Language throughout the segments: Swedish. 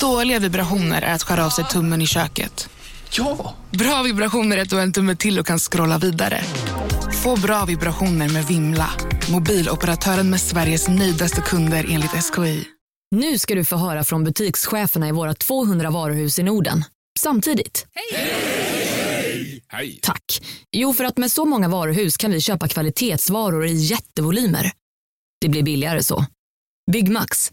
Dåliga vibrationer är att skära av sig tummen i köket. Ja! Bra vibrationer är att du har en tumme till och kan scrolla vidare. Få bra vibrationer med Vimla. Mobiloperatören med Sveriges nöjdaste kunder enligt SKI. Nu ska du få höra från butikscheferna i våra 200 varuhus i Norden. Samtidigt. Hej! Tack. Jo, för att med så många varuhus kan vi köpa kvalitetsvaror i jättevolymer. Det blir billigare så. Byggmax.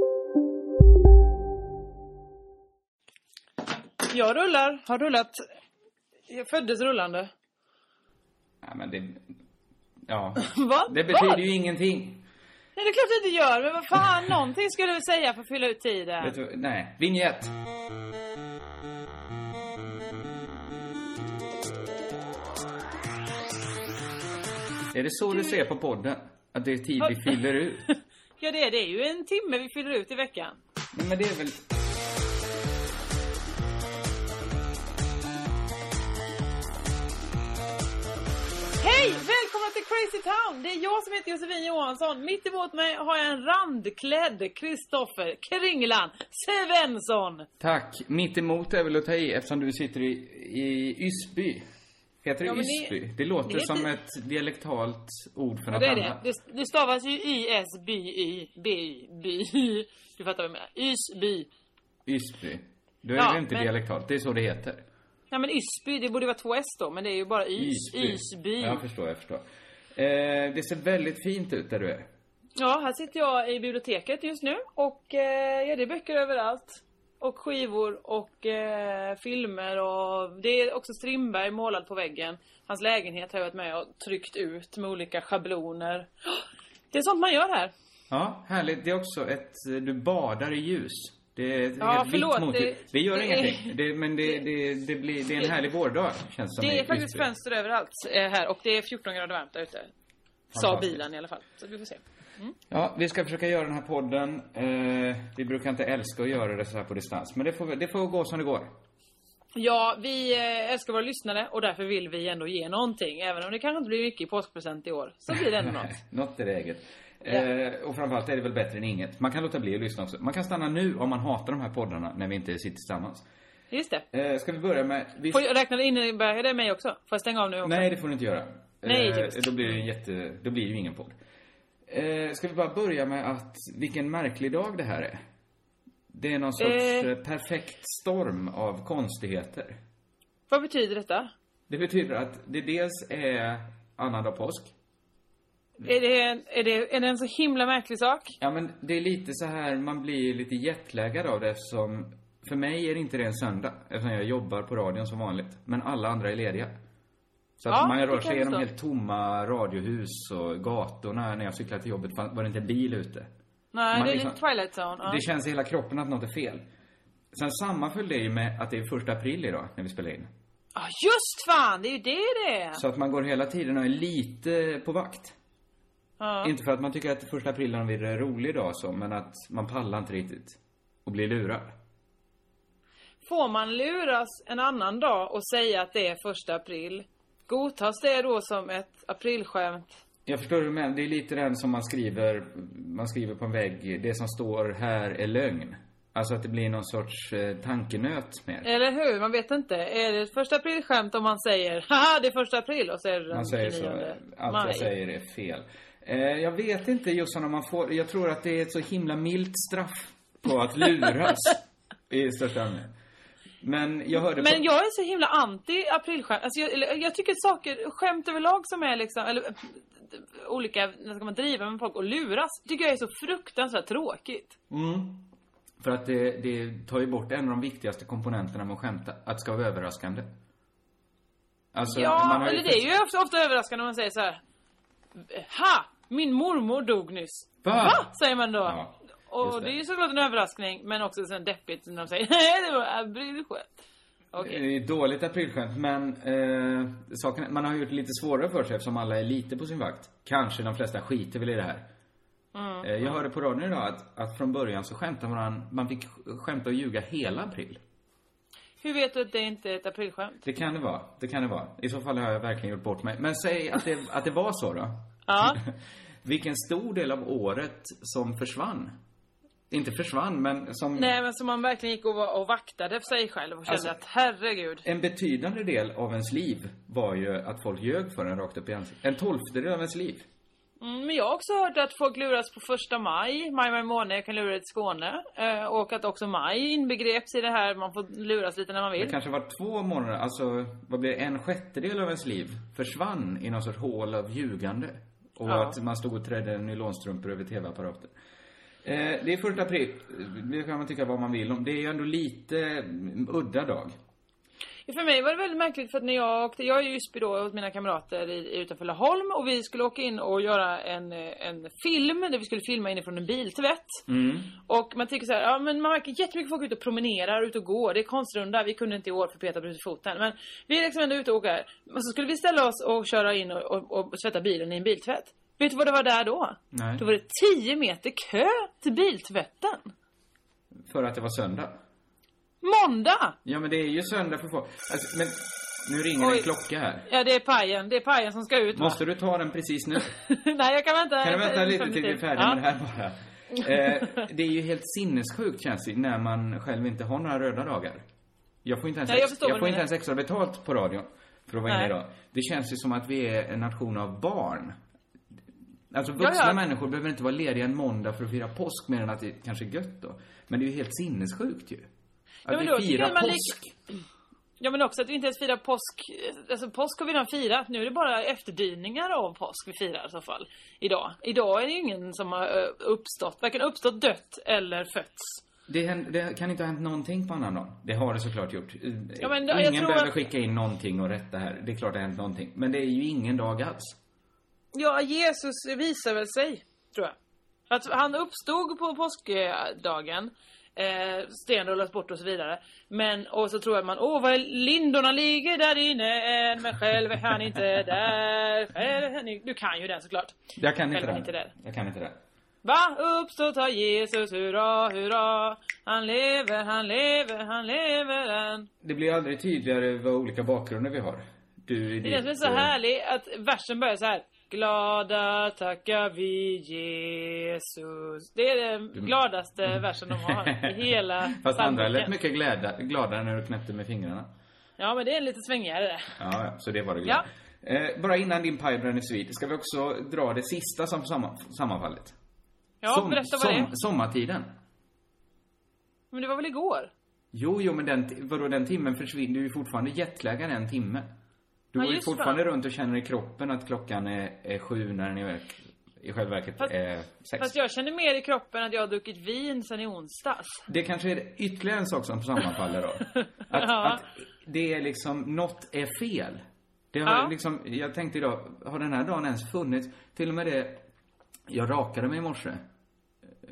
Jag rullar, har rullat. Jag föddes rullande. Ja, men det... Ja. Vad? Det betyder Vad? ju ingenting. Nej, det är klart det inte gör. Men vad fan, någonting skulle du säga för att fylla ut tiden. Du, nej. Vignett. Är det så du ser på podden? Att det är tid vi fyller ut? Ja, det är det. är ju en timme vi fyller ut i veckan. Nej, men det är väl... Hej! Välkomna till Crazy Town! Det är jag som heter Josefin Johansson. Mitt emot mig har jag en randklädd Kristoffer Kringlan Svensson. Tack. Mitt emot är väl att ta i eftersom du sitter i, i Ysby. Heter det Ja, men det- Ysby? Det, låter det som ett dialektalt ord för Ja, något det är annat. det. Det stavas ju Y-S-B-Y, B-Y, by. Du fattar vad jag menar. Ysby. Ysby. Då är Ja, det inte men- dialektalt. Det är så det heter. Ja men Ysby, det borde vara två S då, men det är ju bara Ys. Ysby. Jag förstår, jag förstår. Eh, det ser väldigt fint ut där du är. Ja, här sitter jag i biblioteket just nu och eh, ja, det är böcker överallt. Och skivor och eh, filmer och det är också Strindberg målad på väggen. Hans lägenhet har jag varit med och tryckt ut med olika schabloner. Det är sånt man gör här. Ja, härligt. Det är också ett... Du badar i ljus. Det är ett Ja, vitt förlåt, motljus. det- Det gör det är- ingenting. Det, men det, det, det, blir, det är en härlig vårdag, känns som Det är faktiskt Ysby. fönster överallt eh, här och det är 14 grader varmt där ute. Sa bilen i alla fall. Så vi får se. Ja, vi ska försöka göra den här podden. Eh, vi brukar inte älska att göra det så här på distans. Men det får, det får gå som det går. Ja, vi eh, älskar våra lyssnare och därför vill vi ändå ge någonting. Även om det kanske inte blir mycket påskpresent i år. Så blir det ändå något. Något är Eh, och framförallt är det väl bättre än inget. Man kan låta bli att lyssna också. Man kan stanna nu om man hatar de här poddarna när vi inte sitter tillsammans. Just det. Eh, ska vi börja med... Vi... Får jag räkna in är det mig också? Får jag stänga av nu också? Nej, det får du inte göra. Nej, eh, då blir det en jätte... Då blir det ju ingen podd. Eh, ska vi bara börja med att vilken märklig dag det här är. Det är någon sorts Eh. eh, perfekt storm av konstigheter. Vad betyder detta? Det betyder att det dels är annandag påsk. Är det, en, är, det, är det en så himla märklig sak? Ja, men det är lite så här, man blir lite jetlaggad av det eftersom för mig är det inte det en söndag eftersom jag jobbar på radion som vanligt. Men alla andra är lediga. Så att Ja, man rör sig genom helt tomma radiohus och gatorna. När jag cyklade till jobbet var det inte en bil ute. Nej, Man det är liksom- lite Twilight Zone. Ja. Det känns i hela kroppen att något är fel. Sen sammanföll det ju med att det är första april idag när vi spelar in. Ja, just fan! Det är ju det det är. Så att man går hela tiden och är lite på vakt. Ja. Inte för att man tycker att första april är en vidare rolig dag så, men att man pallar inte riktigt. Och blir lurad. Får man luras en annan dag och säga att det är första april? Godtas det då som ett aprilskämt? Jag förstår hur du menar. Det är lite den som man skriver, man skriver på en vägg, det som står här är lögn. Alltså att det blir någon sorts eh, tankenöt med. Eller hur? Man vet inte. Är det ett första aprilskämt om man säger haha det är första april och så är det den Man säger så. 29 Allt maj? jag säger är fel. Eh, jag vet inte Jossan om man får, jag tror att det är ett så himla milt straff på att luras. I största allmänhet. Men jag hörde Men på... jag är så himla anti aprilskämt. Alltså jag, jag tycker saker, skämt överlag som är liksom, eller äh, olika, när ska man driva med folk och luras, tycker jag är så fruktansvärt tråkigt. Mm. För att det, det tar ju bort en av de viktigaste komponenterna med att skämta. Att det ska vara överraskande. Alltså, ja, eller det är ju ofta, ofta överraskande om man säger så här. Ha! Min mormor dog nyss. Va? Säger man då. Ja, och det. det. är ju såklart en överraskning, men också sen deppigt när de säger det var aprilskämt. Okej. Det är dåligt aprilskämt, men eh, saken, man har gjort det lite svårare för sig eftersom alla är lite på sin vakt. Kanske de flesta skiter väl i det här. Mm. Eh, jag hörde på radion idag att, att från början så skämtade man, man fick skämta och ljuga hela april. Hur vet du att det inte är ett aprilskämt? Det kan det vara, det kan det vara. I så fall har jag verkligen gjort bort mig. Men säg att det, att det var så då. Ja. Vilken stor del av året som försvann. Inte försvann, men som... Nej, men som man verkligen gick och, var- och vaktade för sig själv och kände Alltså- att herregud. En betydande del av ens liv var ju att folk ljög för en rakt upp i ansiktet. En tolftedel av ens liv. Mm, men jag har också hört att folk luras på första maj, maj, maj månad kan lura till Skåne. Eh, och att också maj inbegreps i det här, man får luras lite när man Det vill. kanske var två månader, alltså vad blir det, en sjättedel av ens liv försvann i någon sorts hål av ljugande. Och Ja. att man stod och trädde nylonstrumpor över tv-apparater. Eh, det är första april, det kan man tycka vad man vill om. Det är ju ändå lite udda dag. För mig var det väldigt märkligt för att när jag åkte, jag är i Ysby då hos mina kamrater i, utanför Laholm och vi skulle åka in och göra en, en film där vi skulle filma inifrån en biltvätt. Och man tycker så här, ja men man märker jättemycket folk ute och promenerar, ute och går. Det är konstrunda, vi kunde inte i år för Peter brutit foten. Men vi är liksom ändå ute och åker. Men så skulle vi ställa oss och köra in och, och, och tvätta bilen i en biltvätt. Vet du vad det var där då? Nej. Då var det 10 meter kö till biltvätten. För att det var söndag. Måndag! Ja men det är ju söndag för folk. Alltså, men nu ringer Oj. en klocka här. Ja det är pajen, det är pajen som ska ut va? Måste du ta den precis nu? Nej jag kan vänta. Kan du vänta lite till vi är färdiga ja. med det här bara? Eh, det är ju helt sinnessjukt känns det när man själv inte har några röda dagar. Jag får inte ens, Nej, jag ex- jag får inte ens extra betalt på radion för att vara inne idag. Det känns ju som att vi är en nation av barn. Alltså vuxna Ja, ja. människor behöver inte vara lediga en måndag för att fira påsk mer än att det kanske är gött då. Men det är ju helt sinnessjukt ju. Att men vi då tycker firar man påsk. Ja men också att vi inte ens firar påsk. Alltså påsk har vi redan firat. Nu är det bara efterdyningar av påsk vi firar i så fall. Idag. Idag är det ingen som har eh, uppstått. Varken uppstått, dött eller fötts. Det, hän- det kan inte ha hänt någonting på annan dag. Det har det såklart gjort. Ja, men jag ingen behöver att- skicka in någonting och rätta här. Det är klart det har hänt någonting. Men det är ju ingen dag alls. Ja, Jesus visar väl sig, tror jag. Att han uppstod på påskdagen. Eh, sten rullas bort och så vidare. Men, och så tror jag man, åh vad lindorna ligger där inne än, men själv är han inte där. Själv är han i-" Du kan ju den såklart. Jag kan inte inte där. Jag kan inte det. Va? Uppstått har Jesus, hurra, hurra. Han lever, han lever, han lever än. Det blir aldrig tydligare vad olika bakgrunder vi har. Du är det är så härligt att versen börjar så här. Glada tackar vi Jesus. Det är den gladaste versen de har i hela Fast andra lät mycket glädda, gladare när du knäppte med fingrarna. Ja, men det är lite svängigare det. Ja, ja, så det var det glad. Eh, bara innan din paj bränner svid, ska vi också dra det sista som samma, sammanfallet. Ja, berätta vad det är. Sommartiden. Men det var väl igår? Jo, jo, men den, vadå, den timmen försvinner ju fortfarande jetlaggad en timme. Du Ja, går ju fortfarande fan. runt och känner i kroppen att klockan är, är sju när den verk, i själva verket Fast- är sex. Fast jag känner mer i kroppen att jag har druckit vin sen i onsdags. Det kanske är ytterligare en sak som sammanfaller då. Att, Ja. att det är liksom, något är fel. Det har Ja. liksom, jag tänkte idag, har den här dagen ens funnits? Till och med det, jag rakade mig i morse.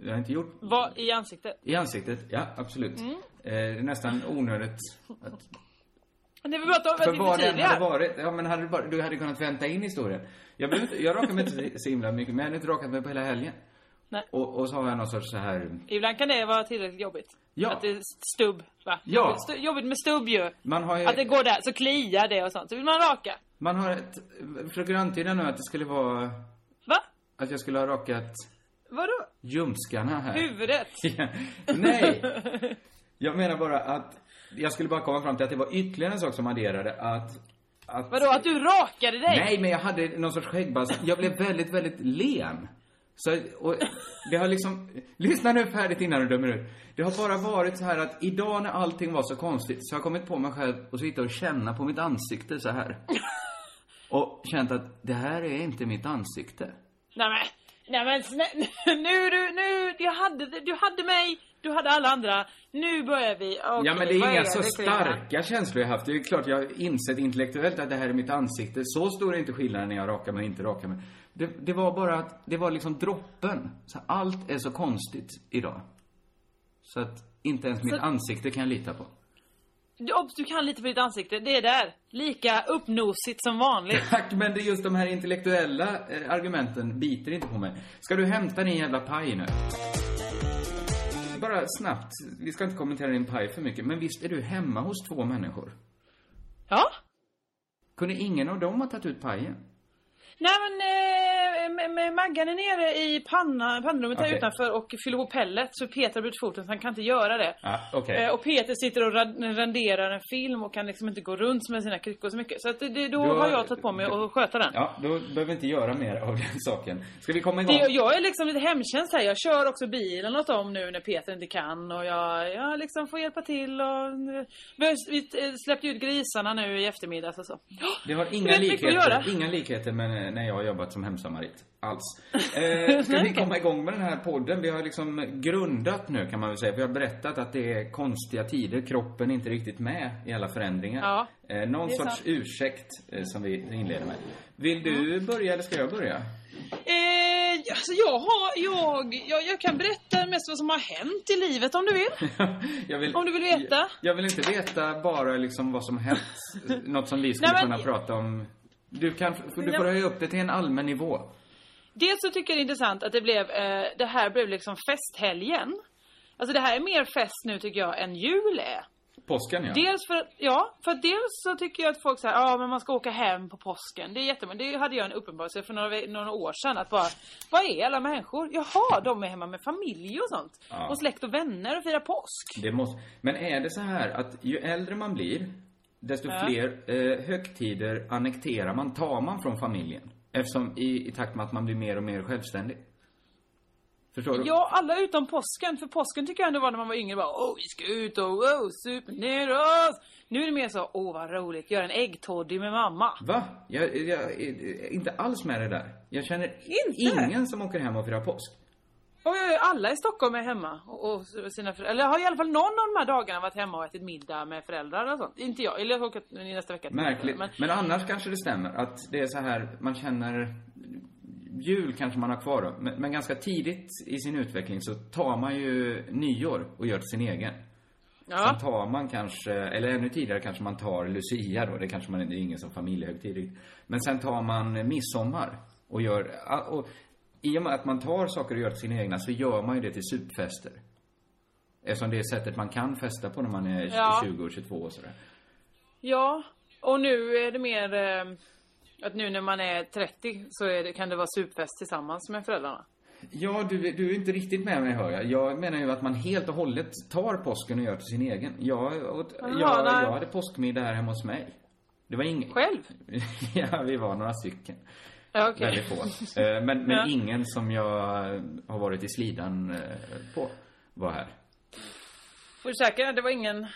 Jag har inte gjort, Vad i ansiktet? i ansiktet, ja absolut. Mm. Eh, det är nästan onödigt att Det väl bara att vad den hade varit, ja men hade du, bara, du hade kunnat vänta in historien. Jag, behöver inte, jag rakar mig inte så- himla mycket, men jag hade inte rakat mig på hela helgen. Nej. Och, och så har jag någon sorts så här, Ibland kan det vara tillräckligt jobbigt. Ja. Att det är stubb, va? Ja. Jobbigt, stu- jobbigt med stubb ju. man har ju, Att det går där, så kliar det och sånt. Så vill man raka. man har ett, försöker antyda nu att det skulle vara, Va? att jag skulle ha rakat Vadå? ljumskarna här. Huvudet? Ja. Nej! Jag menar bara att, jag skulle bara komma fram till att det var ytterligare en sak som adderade att, att Vadå, att du rakade dig? Nej, men jag hade någon sorts skäggbalsam. Jag blev väldigt, väldigt len. Så, och det har liksom, lyssna nu färdigt innan du dömer ut. Det har bara varit så här att idag när allting var så konstigt så har jag kommit på mig själv och sitta och känna på mitt ansikte så här. Och känt att det här är inte mitt ansikte. Nej men, nej men snä- nu du, nu, jag hade, du hade mig, du hade alla andra. Nu börjar vi. Okej, ja, men det är inga så starka känslor jag haft. Det är klart jag har insett intellektuellt att det här är mitt ansikte. Så stor är inte skillnaden när jag rakar mig och inte rakar mig. Det, det var bara att, det var liksom droppen. Så allt är så konstigt idag. Så att inte ens mitt Så- ansikte kan jag lita på. Du, obs, du kan lite på ditt ansikte. Det är där. Lika uppnosigt som vanligt. Tack, men det är just de här intellektuella eh, argumenten biter inte på mig. Ska du hämta din jävla paj nu? Bara snabbt, vi ska inte kommentera din paj för mycket, men visst är du hemma hos två människor? Ja? Kunde ingen av dem ha tagit ut pajen? Nej men eh, Maggan är nere i panna, pannrummet här Okej. utanför och fyller på pellet så Peter har brutit foten så han kan inte göra det. Ja, okej. Eh, och Peter sitter och renderar en film och kan liksom inte gå runt med sina kryckor så mycket. Så att det, då, Då- har jag tagit på mig att sköta den. Ja, då behöver vi inte göra mer av den saken. Ska vi komma igång? Det, jag är liksom lite hemtjänst här. Jag kör också bilen åt dem nu när Peter inte kan. Och jag, jag liksom får hjälpa till och... Vi, eh, släppte ut grisarna nu i eftermiddags och så. Det har inga likheter, inga likheter med när jag har jobbat som hemsamarit. Alls. Eh, ska vi komma igång med den här podden? Vi har liksom grundat nu kan man väl säga. Vi har berättat att det är konstiga tider. Kroppen är inte riktigt med i alla förändringar. Ja, eh, någon sorts sant. Mm. ursäkt eh, som vi inleder med. Vill du börja eller ska jag börja? Eh, alltså jag har, jag, jag, jag kan berätta mest vad som har hänt i livet om du vill. vill, Om du vill veta. Jag, jag vill inte veta bara liksom vad som hänt. Något som vi skulle Nej, men- kunna prata om. Du, kan, du får höja upp det till en allmän nivå. Dels så tycker jag det är intressant att det blev, eh, det här blev liksom festhelgen. Alltså det här är mer fest nu tycker jag än jul är. Påsken ja. Dels för, ja, för att dels så tycker jag att folk säger ja men man ska åka hem på påsken. Det är jättebra. Det hade jag en uppenbarelse för några, några år sedan att bara, vad är alla människor? Jaha, de är hemma med familj och sånt. Ja. Och släkt och vänner och firar påsk. Det måste, men är det så här att ju äldre man blir, desto Ja. fler eh, högtider annekterar man, tar man från familjen? Eftersom i, i takt med att man blir mer och mer självständig. Förstår du? Ja, alla utom påsken. För påsken tycker jag ändå var när man var yngre. Bara, åh, vi ska ut och wow, supa ner oss. Nu är det mer så, åh vad roligt, göra en äggtoddy med mamma. Va? Jag, jag är inte alls med det där. Jag känner Inte? ingen som åker hem och firar påsk. Jag- alla i Stockholm är hemma. Och, och sina föräldrar. Eller har i alla fall någon av de här dagarna varit hemma och ätit middag med föräldrar och sånt. Inte jag. Eller jag i nästa vecka. Märkligt. Men, Men, annars kanske det stämmer att det är så här, man känner Jul kanske man har kvar då, men, men ganska tidigt i sin utveckling så tar man ju nyår och gör till sin egen. ja. Sen tar man kanske, eller ännu tidigare kanske man tar Lucia då, det kanske man, det är ingen som familjehögtid. Men sen tar man midsommar och gör, och i och med att man tar saker och gör till sina egna så gör man ju det till supfester. Eftersom det är sättet man kan festa på när man är Ja. 20 och 22 och sådär. ja. Och nu är det mer eh, att nu när man är 30 så är det, kan det vara supfest tillsammans med föräldrarna. Ja, du, du är inte riktigt med mig hör jag. Jag menar ju att man helt och hållet tar påsken och gör till sin egen. Jag, åt, Jaha, jag, nej. jag hade påskmiddag här hemma hos mig. Det var ingen... Själv? ja, vi var några stycken. Ja, okej. Väldigt få. Eh, Men, men Ja. ingen som jag har varit i slidan eh, på var här. Får du säker? Det var ingen...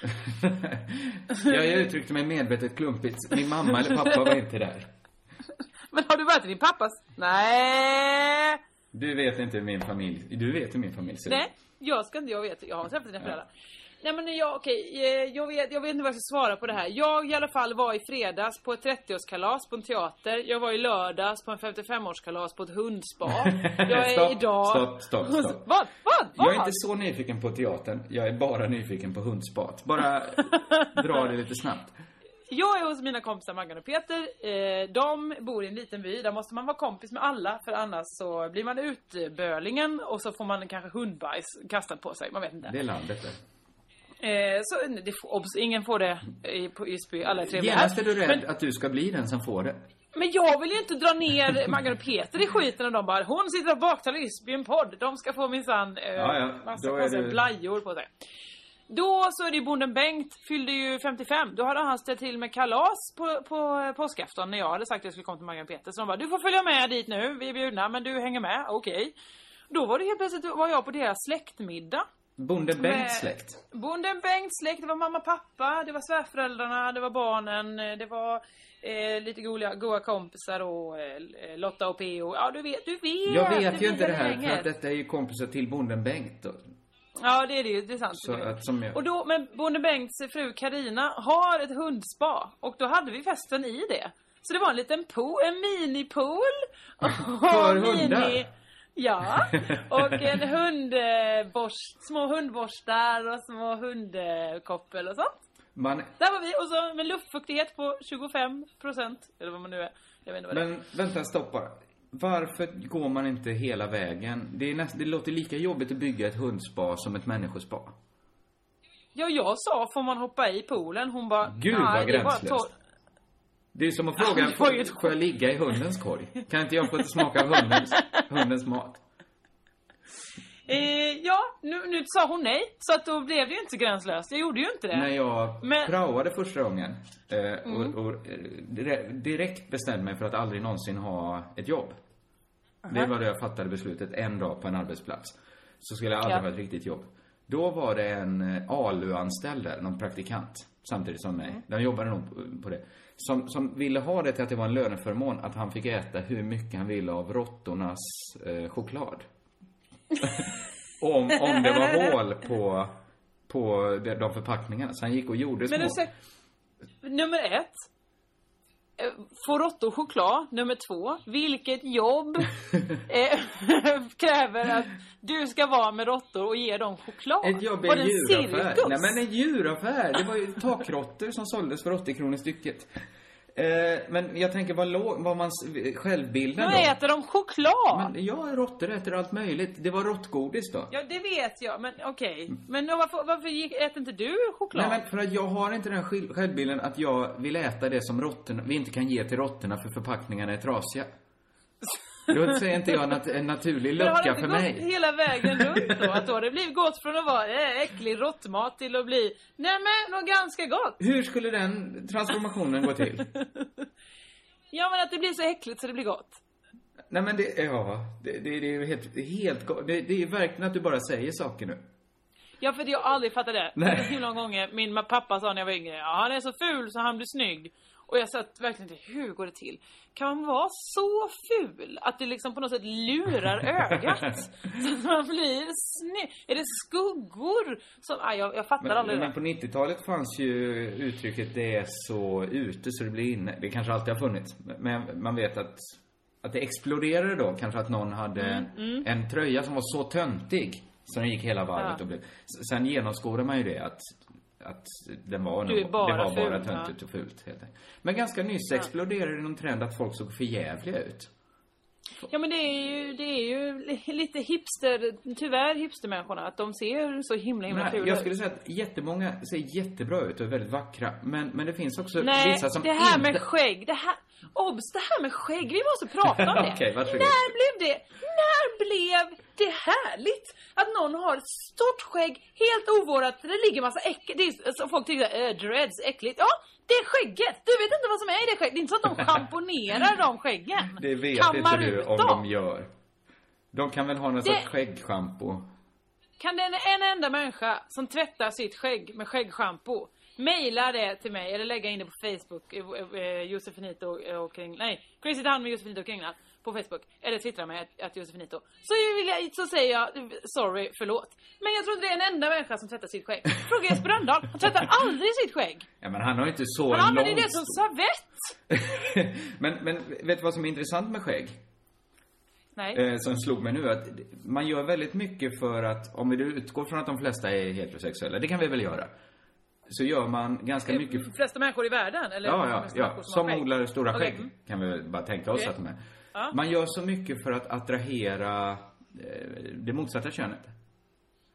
jag, jag uttryckte mig medvetet klumpigt. Min mamma eller pappa var inte där. Men har du varit i din pappas? Nej! Du vet inte hur min familj... Du vet hur min familj ser ut. Nej, jag ska inte, jag vet, jag har träffat dina föräldrar. Nej men jag, okej, eh, jag vet, jag vet inte vad jag ska svara på det här. Jag i alla fall var i fredags på ett 30-årskalas på en teater. Jag var i lördags på en 55-årskalas på ett hundspa. Jag är Stopp, idag... stopp, stopp, stopp. Vad? Vad? Vad? Jag är inte så nyfiken på teatern. Jag är bara nyfiken på hundspat. Bara dra det lite snabbt. Jag är hos mina kompisar Maggan och Peter. Eh, de bor i en liten by. Där måste man vara kompis med alla. För annars så blir man utbölingen och så får man kanske hundbajs kastat på sig. Man vet inte. Det är landet där. Eh, så det obs, ingen får det i, på Ysby. Alla är trevliga Genast är du rädd Men, att du ska bli den som får det. men jag vill ju inte dra ner Maggan och Peter i skiten och de bara Hon sitter och baktalar Ysby i en podd. De ska få minsann eh, Ja, ja. massa konstiga du- blajor på sig. Då så är det ju bonden Bengt fyllde ju 55. Då hade han ställt till med kalas på, på eh, påskafton när jag hade sagt att jag skulle komma till Maggan och Peter. Så de bara, du får följa med dit nu. Vi är bjudna men du hänger med. Okej. Då var det helt plötsligt var jag på deras släktmiddag. Bonde Med- Bengts släkt. Bonden Bengts släkt, det var mamma, pappa, det var svärföräldrarna, det var barnen, eh, det var eh, lite goda, goda kompisar och eh, Lotta och P.O. Ja, du vet, du vet. Jag vet ju inte det här, för att detta är ju kompisar till bonden Bengt då. Ja, det är det ju, det är sant. Så att som jag... Och då, men Bonde Bengts fru Karina har ett hundspa och då hade vi festen i det. Så det var en liten pool, en minipool. För hundar? Ja, och en hundborst, små hundborstar och små hundkoppel och sånt. Man, Där var vi och så med luftfuktighet på 25 procent. Eller vad man nu är. Jag vet inte vad det är. men vänta, stopp bara. Varför går man inte hela vägen? Det, är näst, det låter lika jobbigt att bygga ett hundspa som ett människospa. Ja, jag sa får man hoppa i poolen? Hon bara, Gud, "Nej, vad det gränslöst." Det är som att fråga, ju ett får, får jag ligga i hundens korg? Kan inte jag få smaka av hundens, hundens mat? Eh, ja, nu, nu sa hon nej. Så att då blev det ju inte gränslöst. Jag gjorde ju inte det. När jag Men- praoade första gången eh, och, och eh, dire- direkt bestämde mig för att aldrig någonsin ha ett jobb. Det var då jag fattade beslutet en dag på en arbetsplats. Så skulle jag aldrig Ja. ha ett riktigt jobb. Då var det en eh, ALU-anställd där, någon praktikant, samtidigt som mig. De jobbade nog på det. Som, som ville ha det till att det var en löneförmån att han fick äta hur mycket han ville av råttornas eh, choklad. om, om det var hål på, på de, de förpackningarna. Så han gick och gjorde små... Men säger, nummer ett. Eh, Få råttor choklad. Nummer två. Vilket jobb eh, kräver att du ska vara med råttor och ge dem choklad? Ett jobb i en djuraffär. cirkus? Nej men en djuraffär. Det var ju takråttor som såldes för 80 kronor stycket. Eh, men jag tänker vad, lå- vad man självbilden då. äter de choklad! Men ja, råttor äter allt möjligt. Det var råttgodis då. Ja, det vet jag, men okej. Men då varför, varför gick, äter inte du choklad? Nej men för att jag har inte den självbilden att jag vill äta det som råttorna, vi inte kan ge till råttorna för förpackningarna är trasiga. Då säger inte jag nat- en naturlig Men har det lucka inte för gått mig. hela vägen runt då? Att då har det blivit gått från att vara äh, äcklig råttmat till att bli, nej men något ganska gott. Hur skulle den transformationen gå till? Ja men att det blir så äckligt så det blir gott. Nej men det, ja, det, det, det är ju helt, helt ga- det, det är verkligen att du bara säger saker nu. Ja för jag har aldrig fattat det. Nej. Hur många gånger min pappa sa när jag var yngre, ja han är så ful så han blir snygg. Och jag satt verkligen till, hur går det till? Kan man vara så ful att det liksom på något sätt lurar ögat? så att man blir snygg? Är det skuggor? Som, aj, jag, jag fattar Men, aldrig men det. på 90-talet fanns ju uttrycket det är så ute så det blir inne. Det kanske alltid har funnits. Men man vet att, att det exploderade då. Kanske att någon hade Mm, en tröja som var så töntig. Så den gick hela varvet Ja. och blev... Sen genomskådade man ju det att att den var Du nog, bara det var bara töntigt och fult helt enkelt. Men ganska nyss exploderade det någon trend att folk såg för jävliga ut. Ja men det är ju, det är ju li- lite hipster, tyvärr hipstermänniskorna, att de ser så himla himla Nej, fula jag ut. skulle säga att jättemånga ser jättebra ut och är väldigt vackra. Men, men det finns också Nej, vissa som det här inte... med skägg, det här, obs, det här med skägg, vi måste prata om det. Okej, varsågod. När blev det, när blev det härligt att någon har ett stort skägg, helt ovårdat, det ligger massa äckel, det är, så folk tycker äh, dreads, äckligt. Ja, det är skägget. Du vet inte vad som är i det skägget. Det är inte så att de schamponerar de skäggen. Det vet Kammar inte du om dem. de gör. De kan väl ha någon Det- sorts skäggschampo? Kan det en enda människa som tvättar sitt skägg med skäggschampo Maila det till mig eller lägga in det på Facebook, eh, eh, Josefinito och Kringlan. Nej, Crazy Town med Josefinito och Kringlan på Facebook. Eller twittra med att, Josefinito. Så, vill jag, så säger jag sorry, förlåt. Men jag tror inte det är en enda människa som tvättar sitt skägg. Fråga Jesper Rönndahl. Han tvättar aldrig sitt skägg. Ja, men han har inte så Han använder ju långt... det som servett. men, men vet du vad som är intressant med skägg? Nej. Eh, som slog mig nu att man gör väldigt mycket för att, om vi utgår från att de flesta är heterosexuella, det kan vi väl göra. Så gör man ganska mycket... De flesta människor i världen? Eller Ja, ja, ja. Som skägg? odlar stora Okej, skägg, kan vi väl bara tänka oss Okej. att de är. Ja. Man gör så mycket för att attrahera eh, det motsatta könet.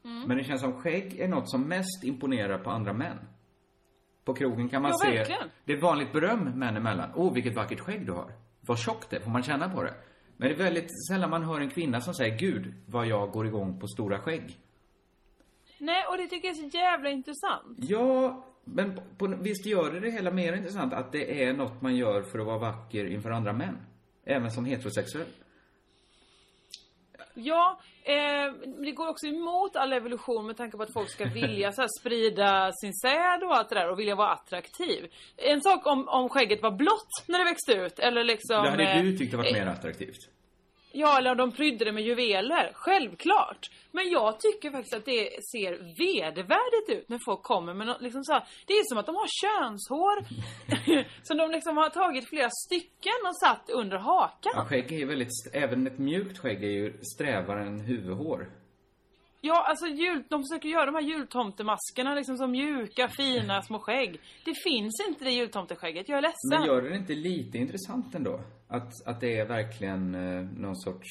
Mm. Men det känns som skägg är något som mest imponerar på andra män. På krogen kan man Ja, se, verkligen. det är vanligt beröm män emellan. Åh, oh, vilket vackert skägg du har. Vad tjockt det får man känna på det. Men det är väldigt sällan man hör en kvinna som säger, gud, vad jag går igång på stora skägg. Nej, och det tycker jag är så jävla intressant. Ja, men på, på, visst gör det det hela mer intressant att det är något man gör för att vara vacker inför andra män. Även som heterosexuell. Ja, eh, det går också emot all evolution med tanke på att folk ska vilja så här, sprida sin säd och allt det där och vilja vara attraktiv. En sak om, om skägget var blått när det växte ut eller liksom... det hade eh, du tyckt det varit eh, mer attraktivt. Ja, eller om de prydde det med juveler. Självklart. Men jag tycker faktiskt att det ser vedervärdigt ut när folk kommer med något, liksom så här, Det är som att de har könshår. som de liksom har tagit flera stycken och satt under hakan. Ja, skägg är ju väldigt, även ett mjukt skägg är ju strävare än huvudhår. Ja, alltså jul, de försöker göra de här jultomtemaskerna liksom som mjuka, fina små skägg. Det finns inte det jultomteskägget, jag är ledsen. Men gör det inte lite intressant ändå? Att, att det är verkligen eh, någon sorts...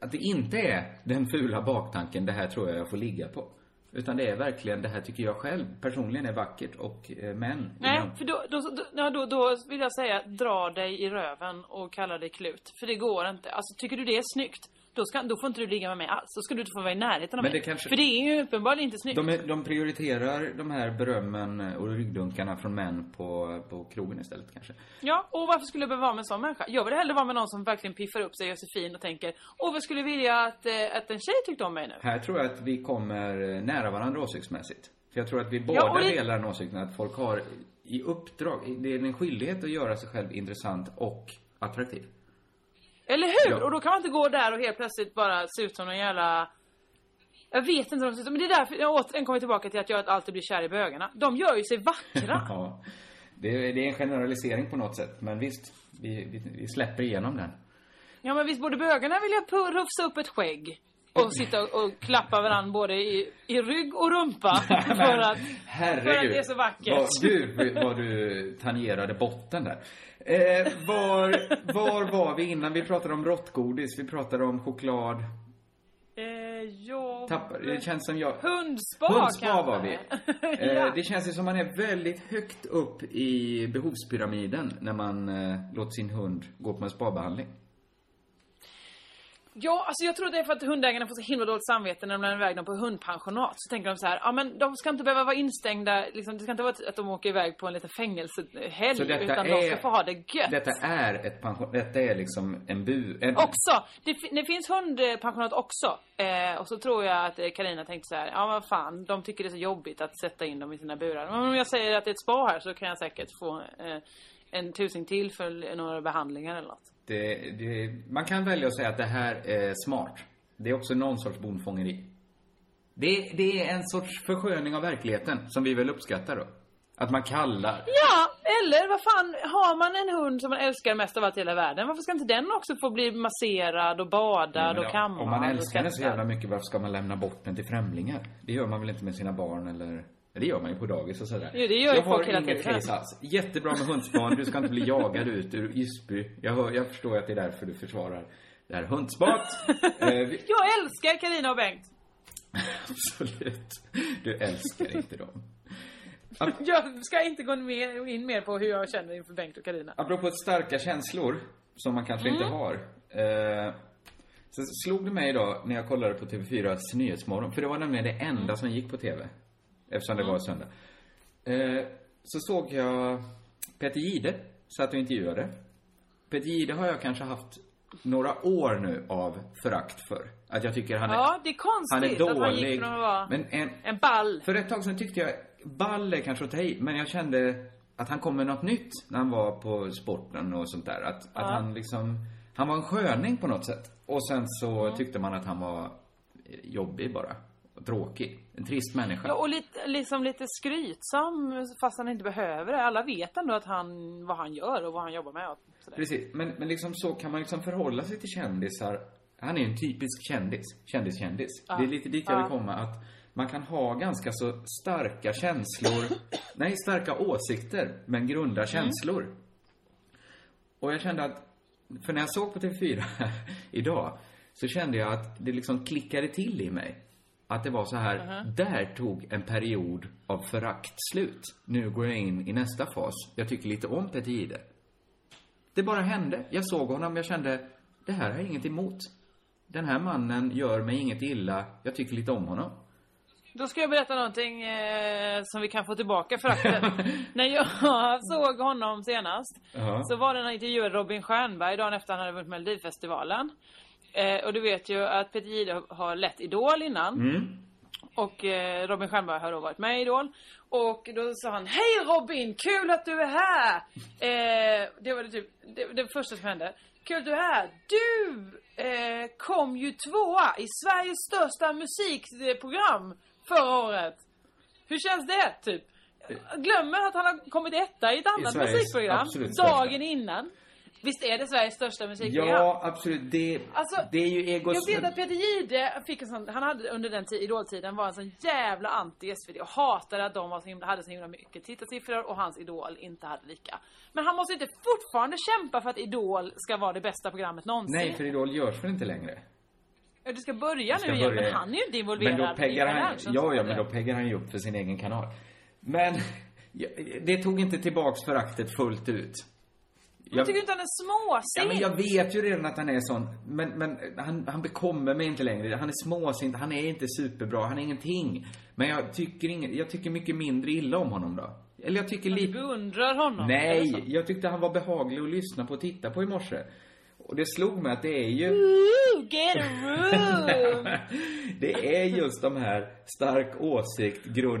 Att det inte är den fula baktanken, det här tror jag jag får ligga på. Utan det är verkligen, det här tycker jag själv personligen är vackert och eh, men. Nej, för då, då, då, då, då vill jag säga dra dig i röven och kalla dig klut. För det går inte. Alltså tycker du det är snyggt, då, ska, då får inte du ligga med mig alls. Då ska du inte få vara i närheten av Men mig. det kanske- För det är ju uppenbarligen inte snyggt. De, är, de prioriterar de här berömmen och ryggdunkarna från män på, på krogen istället kanske. Ja, och varför skulle jag behöva vara med en sån människa? Jag vill hellre vara med någon som verkligen piffar upp sig och sig fin och tänker Åh, vad skulle vilja att, eh, att en tjej tyckte om mig nu? Här tror jag att vi kommer nära varandra åsiktsmässigt. För jag tror att vi båda Ja, det- delar den åsikten att folk har i uppdrag, det är en skyldighet att göra sig själv intressant och attraktiv. Eller hur? Ja. Och då kan man inte gå där och helt plötsligt bara se ut som någon jävla... Jag vet inte vad de ser ut men det är därför jag återigen kommer tillbaka till att jag alltid blir kär i bögarna. De gör ju sig vackra. Ja. Det, är- det är en generalisering på något sätt, men visst. Vi, vi, vi släpper igenom den. Ja men visst, både bögarna pu- rufsa upp ett skägg. Och sitta och, klappa varandra både i, i rygg och rumpa. för att, Herregud. för att det är så vackert. Vad, du, vad du tangerade botten där. Eh, var, var var vi innan? Vi pratade om råttgodis, vi pratade om choklad. Eh, ja... Tappar, det känns som jag... Hundspa Hundspa kanske. var vi. Eh, ja. Det känns ju som man är väldigt högt upp i behovspyramiden när man eh, låter sin hund gå på en spabehandling. Ja, alltså jag tror det är för att hundägarna får så himla dåligt samvete när de lämnar iväg dem på hundpensionat. Så tänker de så här, ja men de ska inte behöva vara instängda, liksom, det ska inte vara att de åker iväg på en liten fängelsehelg. Utan de är- ska få ha det gött. Detta är ett pension... Detta är liksom en bu... En, Också! Det, det finns hundpensionat också. Eh, och så tror jag att Karina tänkte så här, ja vad fan, de tycker det är så jobbigt att sätta in dem i sina burar. Men om jag säger att det är ett spa här så kan jag säkert få eh, en tusing till för några behandlingar eller något. Det, det, man kan välja att säga att det här är smart. Det är också någon sorts bondfångeri. Det, det är en sorts försköning av verkligheten som vi väl uppskattar då. Att man kallar... Ja, eller vad fan, har man en hund som man älskar mest av allt i hela världen, varför ska inte den också få bli masserad och badad och kammad Om man älskar den så jävla mycket, varför ska man lämna bort den till främlingar? Det gör man väl inte med sina barn eller... Det gör man ju på dagis och sådär. Jo, det gör ju folk hela tiden. alls. Jättebra med hundspan, du ska inte bli jagad ut ur Ysby. Jag, hör, jag förstår att det är därför du försvarar det här hundspat. eh, vi, Jag älskar Karina och Bengt. absolut. Du älskar inte dem. Jag ska inte gå in mer på hur jag känner inför Bengt och Karina. Apropå starka känslor, som man kanske inte har. Eh, så slog det mig idag när jag kollade på TV4s Nyhetsmorgon, för det var nämligen det enda som gick på TV. Eftersom det var söndag. Eh, så såg jag Peter Gide, satt och intervjuade. Peter Gide har jag kanske haft några år nu av förakt för. Att jag tycker han är, Ja, det är han är konstigt dålig. att han gick från att vara Men en, en ball. för ett tag sedan tyckte jag, ball är kanske att ta i, men jag kände att han kom med något nytt när han var på sporten och sånt där. Att, att han liksom, han var en sköning på något sätt. Och sen så tyckte man att han var jobbig bara. Tråkig. En trist människa. Ja, och lite, liksom lite skrytsam fast han inte behöver det. Alla vet ändå att han, vad han gör och vad han jobbar med. Och. Precis, men, men liksom så kan man liksom förhålla sig till kändisar. Han är en typisk kändis, kändiskändis. Det är lite dit jag vill komma, att man kan ha ganska så starka känslor, nej, starka åsikter, men grunda känslor. Och jag kände att, för när jag såg på TV4 idag, så kände jag att det liksom klickade till i mig. Att det var så här, där tog en period av förakt slut. Nu går jag in i nästa fas. Jag tycker lite om Peter Jihde. Det bara hände. Jag såg honom, jag kände, det här har jag inget emot. Den här mannen gör mig inget illa, jag tycker lite om honom. Då ska jag berätta någonting eh, som vi kan få tillbaka föraktet. När jag såg honom senast Ja. så var det när jag intervjuade Robin Stjernberg dagen efter han hade vunnit Melodifestivalen. Eh, och du vet ju att Peter Jihde har lett Idol innan. Mm. Och eh, Robin Stjernberg har då varit med i Idol. Och då sa han Hej Robin! Kul att du är här! Eh, det var det typ det, det första som hände. Kul att du är här! Du eh, kom ju tvåa i Sveriges största musikprogram förra året. Hur känns det? Typ. Glömmer att han har kommit etta i ett annat Sveriges musikprogram dagen innan. Visst är det Sveriges största musikprogram? Ja, absolut. Det, Alltså, det är ju egos... Jag vet att Peter Jihde fick en sån, han hade under den tid, idoltiden var en sån jävla anti SVT och hatade att de var så himla, hade så himla mycket tittarsiffror och hans idol inte hade lika. Men han måste inte fortfarande kämpa för att Idol ska vara det bästa programmet någonsin. Nej, för Idol görs väl inte längre? Ja, Du ska börja ska nu igen, börja. men han är ju inte involverad Men då peggar han, ja, ja, men då peggar han ju upp för sin egen kanal. Men, det tog inte tillbaks föraktet fullt ut. Jag tycker inte han är småsint. Ja, men jag vet ju redan att han är sån. Men, men han, han bekommer mig inte längre. Han är småsint, han är inte superbra, han är ingenting. Men jag tycker, ingen, jag tycker mycket mindre illa om honom då. Eller jag tycker Du lite... beundrar honom. Nej, jag tyckte han var behaglig att lyssna på och titta på i morse. Och det slog mig att det är ju... Ooh, get a room! det är just de här stark åsikt, grund...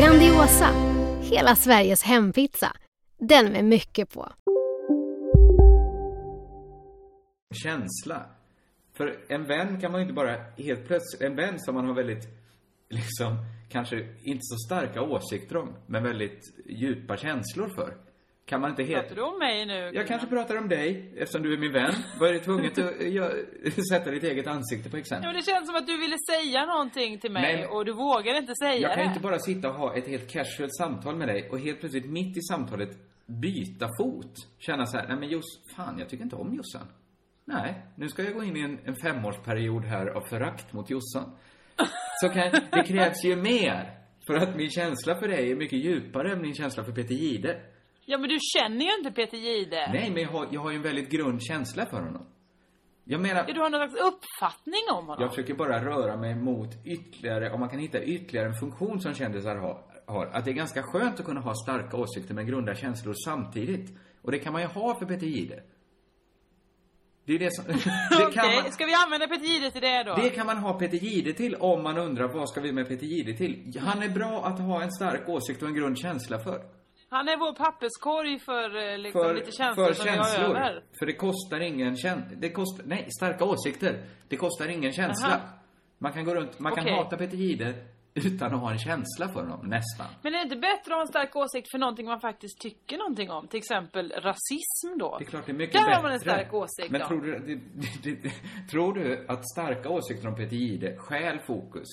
Grandiosa, hela Sveriges hempizza. Den med mycket på. känsla. För en vän kan man ju inte bara helt plötsligt, en vän som man har väldigt, liksom, kanske inte så starka åsikter om, men väldigt djupa känslor för. Kan man inte helt... Pratar du om mig nu? Jag kanske pratar om dig, eftersom du är min vän. Var det tvunget att jag, sätta ditt eget ansikte på Ja, exempel? men det känns som att du ville säga någonting till mig Nej, och du vågar inte säga Jag kan det. inte bara sitta och ha ett helt casual samtal med dig och helt plötsligt mitt i samtalet byta fot. Känna så här, nej men just, fan jag tycker inte om Jossan. Nej, nu ska jag gå in i en, en femårsperiod här av förakt mot Jossan. Så kan, det krävs ju mer. För att min känsla för dig är mycket djupare än min känsla för Peter Gide. Ja, men du känner ju inte Peter Jihde. Nej, men jag har, jag har ju en väldigt grund känsla för honom. Jag menar... Ja, du har någon slags uppfattning om honom. Jag försöker bara röra mig mot ytterligare, om man kan hitta ytterligare en funktion som kändisar har, har. Att det är ganska skönt att kunna ha starka åsikter men grunda känslor samtidigt. Och det kan man ju ha för Peter Jihde. Det är det som... Okej, man, ska vi använda Peter Jihde till det då? det kan man ha Peter Jihde till om man undrar vad ska vi med Peter Jihde till? Han är bra att ha en stark åsikt och en grund känsla för. Han är vår papperskorg för, eh, liksom, För, lite känslor för som vi har känslor. över. För det kostar ingen känsla. Det kostar, nej, starka åsikter. Det kostar ingen känsla. Aha. Man kan gå runt, man kan Okej. hata Peter Jihde utan att ha en känsla för honom, nästan. Men är det inte bättre att ha en stark åsikt för någonting man faktiskt tycker någonting om? Till exempel rasism då? Det är klart det är mycket Där bättre. har man en stark åsikt Men då. tror du, det, det, det, tror du att starka åsikter om Peter Jihde stjäl fokus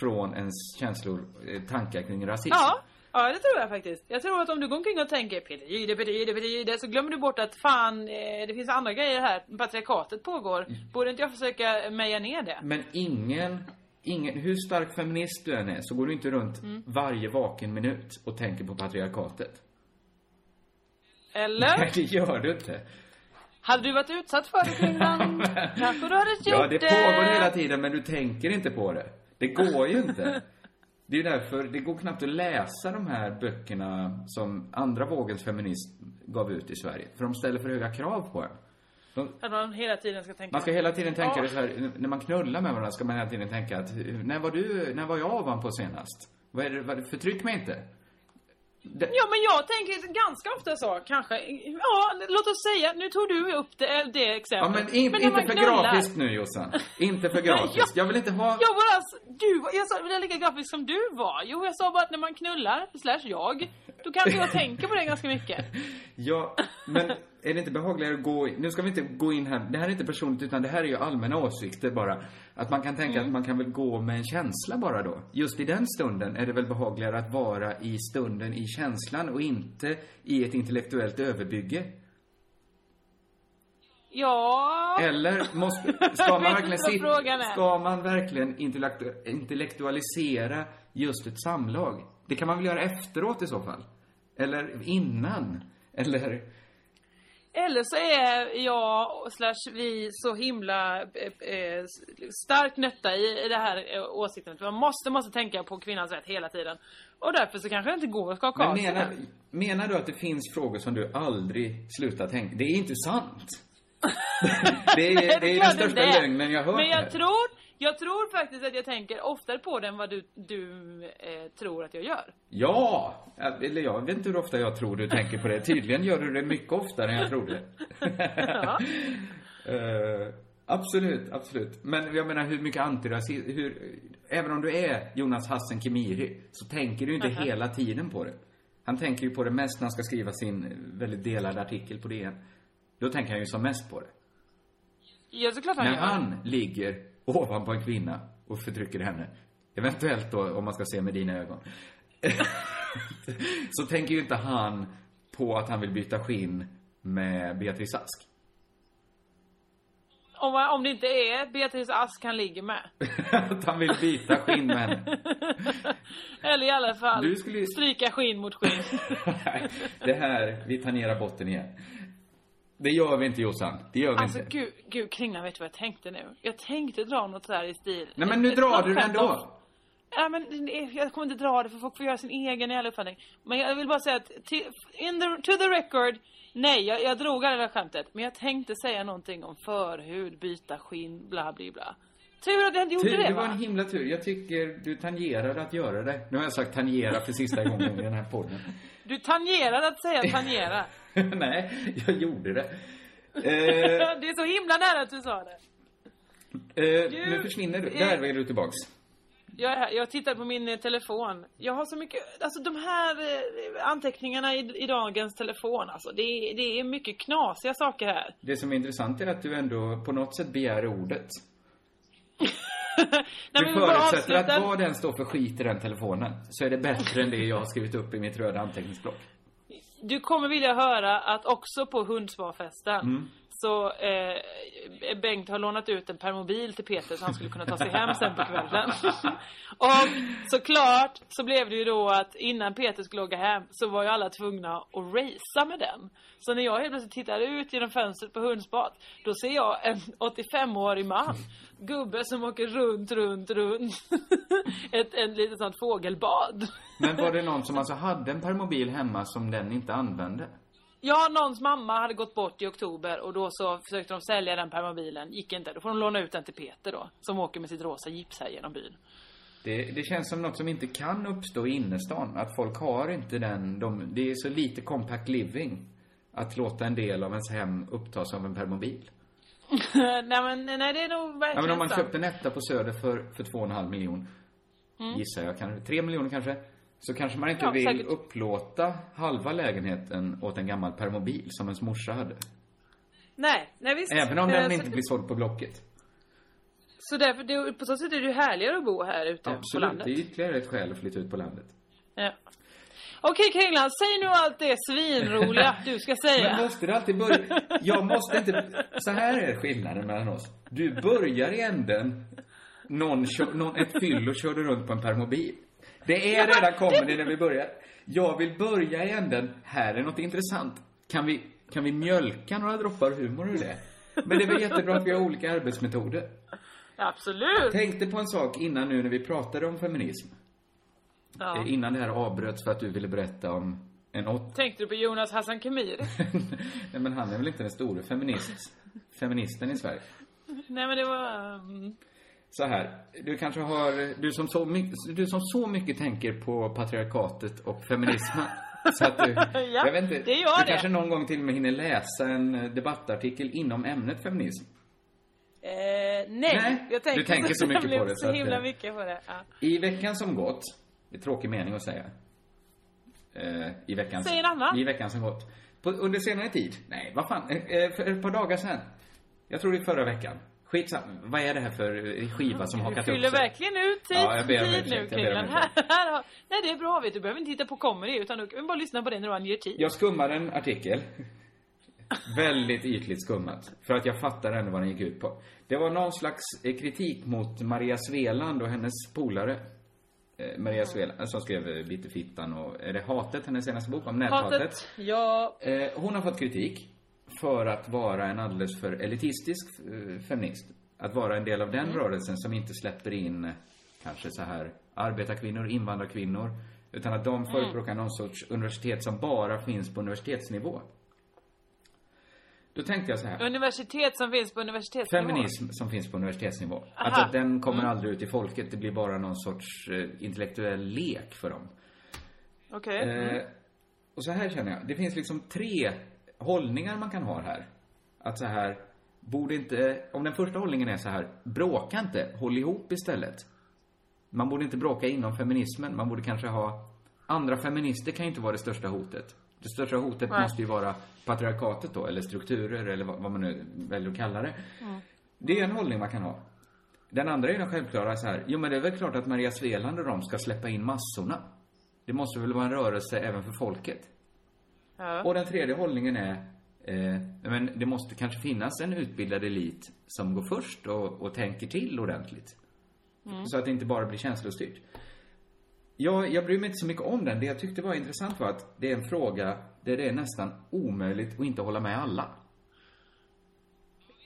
från ens känslor, eh, tankar kring rasism? Ja, ja det tror jag faktiskt. Jag tror att om du går omkring och tänker Jihde, Peter Jihde så glömmer du bort att fan, eh, det finns andra grejer här. Patriarkatet pågår. Mm. Borde inte jag försöka meja ner det? Men ingen, ingen, hur stark feminist du än är så går du inte runt Mm. varje vaken minut och tänker på patriarkatet. Eller? Nej, det gör du inte. Hade du varit utsatt för det Kringlan? Kanske du hade gjort Ja, det pågår hela tiden men du tänker inte på det. Det går ju inte. Det är ju därför, det går knappt att läsa de här böckerna som andra vågens feminist gav ut i Sverige. För de ställer för höga krav på en. De, Att man hela tiden ska tänka man ska hela tiden tänka Ja. det så här, när man knullar med varandra ska man hela tiden tänka att, när var du, när var jag ovanpå senast? Vad är det, vad, förtryck mig inte. Det, Ja men jag tänker ganska ofta så, kanske. Ja, låt oss säga, nu tog du upp det, det ja exemplet. men, in, när inte för knullar- grafiskt nu Jossan. Inte för Men jag- grafiskt. Jag vill inte ha... Jag var alltså, du, jag sa, vill jag lika grafisk som du var? Jo, jag sa bara att när man knullar, slash jag, då kanske jag tänker på det ganska mycket. Ja, men är det inte behagligare att gå... Nu ska vi inte gå in här. Det här är inte personligt, utan det här är ju allmänna åsikter bara. Att man kan tänka Mm. att man kan väl gå med en känsla bara då. Just i den stunden är det väl behagligare att vara i stunden i känslan och inte i ett intellektuellt överbygge. Ja... Eller måste, ska man verkligen är. ska man verkligen intellektu- intellektualisera just ett samlag? Det kan man väl göra efteråt i så fall? Eller innan? Eller? Eller så är jag slash vi så himla eh, eh, starkt nötta i, i det här eh, åsikten. Man måste, måste tänka på kvinnans rätt hela tiden. Och därför så kanske det inte går att skaka Men av sig menar, menar du att det finns frågor som du aldrig slutar tänka? Det är inte sant. det är, Nej, det är den största lögnen jag hört Men jag här. tror, jag tror faktiskt att jag tänker oftare på det än vad du, du eh, tror att jag gör. Ja! Eller jag vet inte hur ofta jag tror du tänker på det. Tydligen gör du det mycket oftare än jag trodde. Ja. Eh, absolut, absolut. Men jag menar hur mycket antirasism, hur, även om du är Jonas Hassen Kemiri, så tänker du inte Aha. hela tiden på det. Han tänker ju på det mest när han ska skriva sin väldigt delade artikel på DN. Då tänker han ju som mest på det. Ja, såklart han När gör. han ligger ovanpå en kvinna och förtrycker henne, eventuellt då om man ska se med dina ögon, så tänker ju inte han på att han vill byta skinn med Beatrice Ask. Om, om det inte är Beatrice Ask han ligger med. att han vill byta skinn med henne. Eller i alla fall Du skulle stryka skinn mot skinn. Nej, det här, vi tangerar botten igen. Det gör vi inte Jossan, det gör vi Alltså inte. gud, gud Kringlan, vet du vad jag tänkte nu? Jag tänkte dra något så här i stil. Nej men nu Ett- drar ett du den skämt ändå. Ja, men det- jag kommer inte dra det för folk får göra sin egen jävla uppfattning. Men jag vill bara säga att till, in the, to the record, nej jag, jag drog aldrig det där skämtet. Men jag tänkte säga någonting om förhud, byta skinn, bla bla bla. Tur att jag inte gjorde Tur, det det var va? en himla tur. Jag tycker du tangerade att göra det. Nu har jag sagt tangera för sista gången i den här podden. Du tangerade att säga tangera. Nej, jag gjorde det. Eh, det är så himla nära att du sa det. eh, Du, nu försvinner du. eh, Där är du tillbaks. Jag, är här, jag tittar på min eh, telefon. Jag har så mycket, alltså de här eh, anteckningarna i, i dagens telefon alltså. Det, är- det är mycket knasiga saker här. Det som är intressant är att du ändå på något sätt begär ordet. Nej, vi bara förutsätter att vad den står för skit i den telefonen så är det bättre än det jag har skrivit upp i mitt röda anteckningsblock. Du kommer vilja höra att också på Hundsparfesten Mm. Så eh, Bengt har lånat ut en permobil till Peter så han skulle kunna ta sig hem sen på kvällen. och såklart så blev det ju då att innan Peter skulle åka hem så var ju alla tvungna att racea med den. Så när jag helt plötsligt tittar ut genom fönstret på Hundspat då ser jag en 85-årig man gubbe som åker runt, runt, runt ett, ett litet sånt fågelbad. Men var det någon som alltså hade en permobil hemma som den inte använde? Ja, någons mamma hade gått bort i oktober och då så försökte de sälja den permobilen. Gick inte. Då får de låna ut den till Peter då. Som åker med sitt rosa gips här genom byn. Det, det känns som något som inte kan uppstå i innerstan. Att folk har inte den, de, det är så lite compact living. Att låta en del av ens hem upptas av en permobil. nej men nej det är nog Ja, verkligen men om man köpte en etta på Söder för, för två och en halv miljon, Mm. gissar jag kanske, tre miljoner kanske, så kanske man inte Ja, vill säkert. upplåta halva lägenheten åt en gammal permobil som ens morsa hade. Nej, nej visst. Även om Eh, den så, inte blir såld på Blocket. Så därför, det, på så sätt är det ju härligare att bo här ute på Absolut, landet. det är ytterligare ett skäl att flytta ut på landet. Ja. Okej Kringlan, säg nu allt det svinroliga du ska säga. Men måste det alltid börja... Jag måste inte... Så här är skillnaden mellan oss. Du börjar i änden, någon, kör, någon ett fyllo körde runt på en permobil. Det är redan comedy när vi börjar. Jag vill börja i änden, här är något intressant. Kan vi, kan vi mjölka några droppar humor ur det? Men det är väl jättebra att vi har olika arbetsmetoder. Absolut. Tänkte på en sak innan nu när vi pratade om feminism. Ja. Eh, Innan det här avbröts för att du ville berätta om en åt... Tänkte du på Jonas Hassan Khemiri? Nej men han är väl inte den store feminist, feministen i Sverige. Nej men det var... mm. Så här, du kanske har, du som så mycket, du som så mycket tänker på patriarkatet och feminismen. Så att du, Ja, jag vet inte, det gör du det. kanske någon gång till och med hinner läsa en debattartikel inom ämnet feminism. Eh, nej, Nej, jag tänker du tänker så mycket nämligen på det, så Så att, himla eh, mycket på det. Ja. I veckan som gått, det är tråkig mening att säga. Eh, I veckan, Säg en annan. I veckan som gått. På, under senare tid, nej vad fan, eh, eh, för ett par dagar sedan. Jag tror det är förra veckan. Skitsamma, vad är det här för eh, skiva som Du hakat upp fyller sig? verkligen ut tid, Ja, jag ber om tid nu Kringlan. Här, här, har- Nej det är bra vet du, du behöver inte titta på comedy utan du kan bara lyssna på det när du har ger tid. Jag skummar en artikel. Väldigt ytligt skummat. För att jag fattar ändå vad den gick ut på. Det var någon slags eh, kritik mot Maria Sveland och hennes polare. Eh, Maria Sveland, som skrev Bitterfittan och, är det Hatet, hennes senaste bok om näthatet? Hatet, ja. Hon har fått kritik för att vara en alldeles för elitistisk eh, feminist. Att vara en del av den rörelsen som inte släpper in eh, kanske så här arbetarkvinnor, invandrarkvinnor. Utan att de förespråkar någon sorts universitet som bara finns på universitetsnivå. Då tänkte jag så här. Universitet som finns på universitetsnivå. Feminism som finns på universitetsnivå. Aha. Alltså att den kommer Mm. aldrig ut i folket. Det blir bara någon sorts eh, intellektuell lek för dem. Okej. Eh, Mm. och så här känner jag. Det finns liksom tre hållningar man kan ha här. Att så här, borde inte, om den första hållningen är så här, bråka inte, håll ihop istället. Man borde inte bråka inom feminismen, man borde kanske ha, andra feminister kan ju inte vara det största hotet. Det största hotet Nej. måste ju vara patriarkatet då, eller strukturer, eller vad, man nu väljer att kalla det. Mm. Det är en hållning man kan ha. Den andra är den självklara så här, jo men det är väl klart att Maria Sveland och de ska släppa in massorna. Det måste väl vara en rörelse även för folket. Ja. Och den tredje hållningen är, eh, men det måste kanske finnas en utbildad elit som går först och, och tänker till ordentligt. Mm. Så att det inte bara blir känslostyrt. Jag, jag bryr mig inte så mycket om den. Det jag tyckte var intressant var att det är en fråga där det är nästan omöjligt att inte hålla med alla.